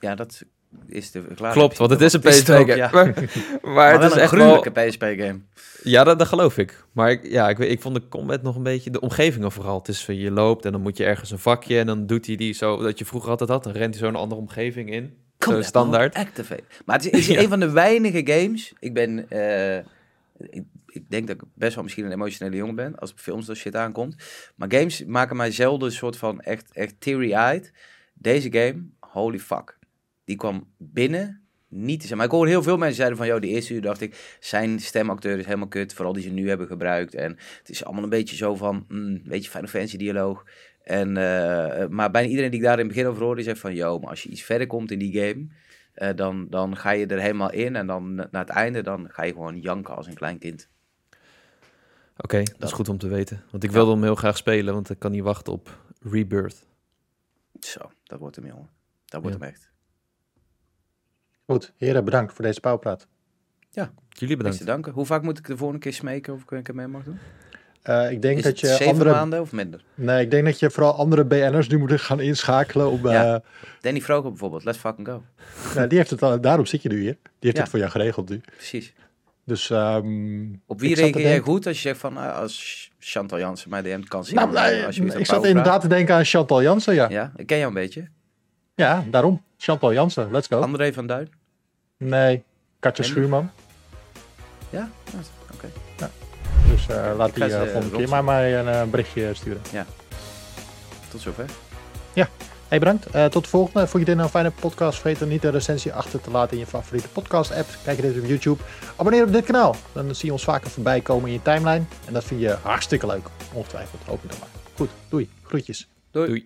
Ja, dat is de. Klopt, want het is een PSP-game. ja. Maar, maar Maar het is een echt wel... gruwelijke PSP-game. Ja, dat, dat geloof ik. Maar ik, ja, ik, ik vond de combat nog een beetje... De omgevingen vooral. Het is van je loopt en dan moet je ergens een vakje... en dan doet hij die zo... Dat je vroeger altijd had. Dan rent hij zo een andere omgeving in. Zo standaard. Activate. Maar het is, is Ja. een van de weinige games. Ik ben. eh, ik, ik denk dat ik best wel misschien een emotionele jongen ben. als films dat shit aankomt. Maar games maken mij zelden een soort van echt, echt teary-eyed. Deze game, holy fuck. Die kwam binnen. Niet te zijn. Maar ik hoor heel veel mensen zeiden van, joh, de eerste uur dacht ik, zijn stemacteur is helemaal kut, vooral die ze nu hebben gebruikt. En het is allemaal een beetje zo van, mm, weet je, Final Fantasy dialoog. En, eh, maar bijna iedereen die ik daar in het begin over hoorde, die zegt van, joh, maar als je iets verder komt in die game, eh, dan, dan ga je er helemaal in. En dan na het einde, dan ga je gewoon janken als een klein kind. Oké, dat is goed om te weten. Want ik Ja. wilde hem heel graag spelen... want ik kan niet wachten op Rebirth. Zo, dat wordt hem, jongen. Dat wordt Ja. hem echt. Goed, heren, bedankt voor deze pauwpraat. Jullie Niks bedankt. te danken. Hoe vaak moet ik de volgende keer smeken of ik er mee mag doen? Eh, ik denk Is dat het je zeven andere... maanden of minder? Nee, ik denk dat je vooral andere BN'ers nu moet gaan inschakelen. Om, Ja. eh, Danny Vroger bijvoorbeeld, let's fucking go. nou, die heeft het al, daarom zit je nu hier. Die heeft Ja. het voor jou geregeld nu. Precies. Dus ehm, Op wie reageer jij goed als je zegt van, ah, als Chantal Jansen mij DM kan zien? nou, eh, nee, als je ik zat inderdaad te denken aan Chantal Jansen. Ja? Ja, ik ken jou een beetje. Ja daarom. Chantal Jansen, let's go. André van Duin? Nee, Katja En- Schuurman. Ja? Ja, Oké. Dus eh, laat die eh, volgende keer maar mij een eh, berichtje sturen. Tot zover. Hey, bedankt. Eh, tot de volgende. Vond je dit nou een fijne podcast? Vergeet dan niet de recensie achter te laten in je favoriete podcast-app. Kijk je dit op YouTube. Abonneer op dit kanaal. Dan zie je ons vaker voorbij komen in je timeline. En dat vind je hartstikke leuk. Ongetwijfeld. Hoop ik dan maar. Goed, doei. Groetjes. Doei. Doei.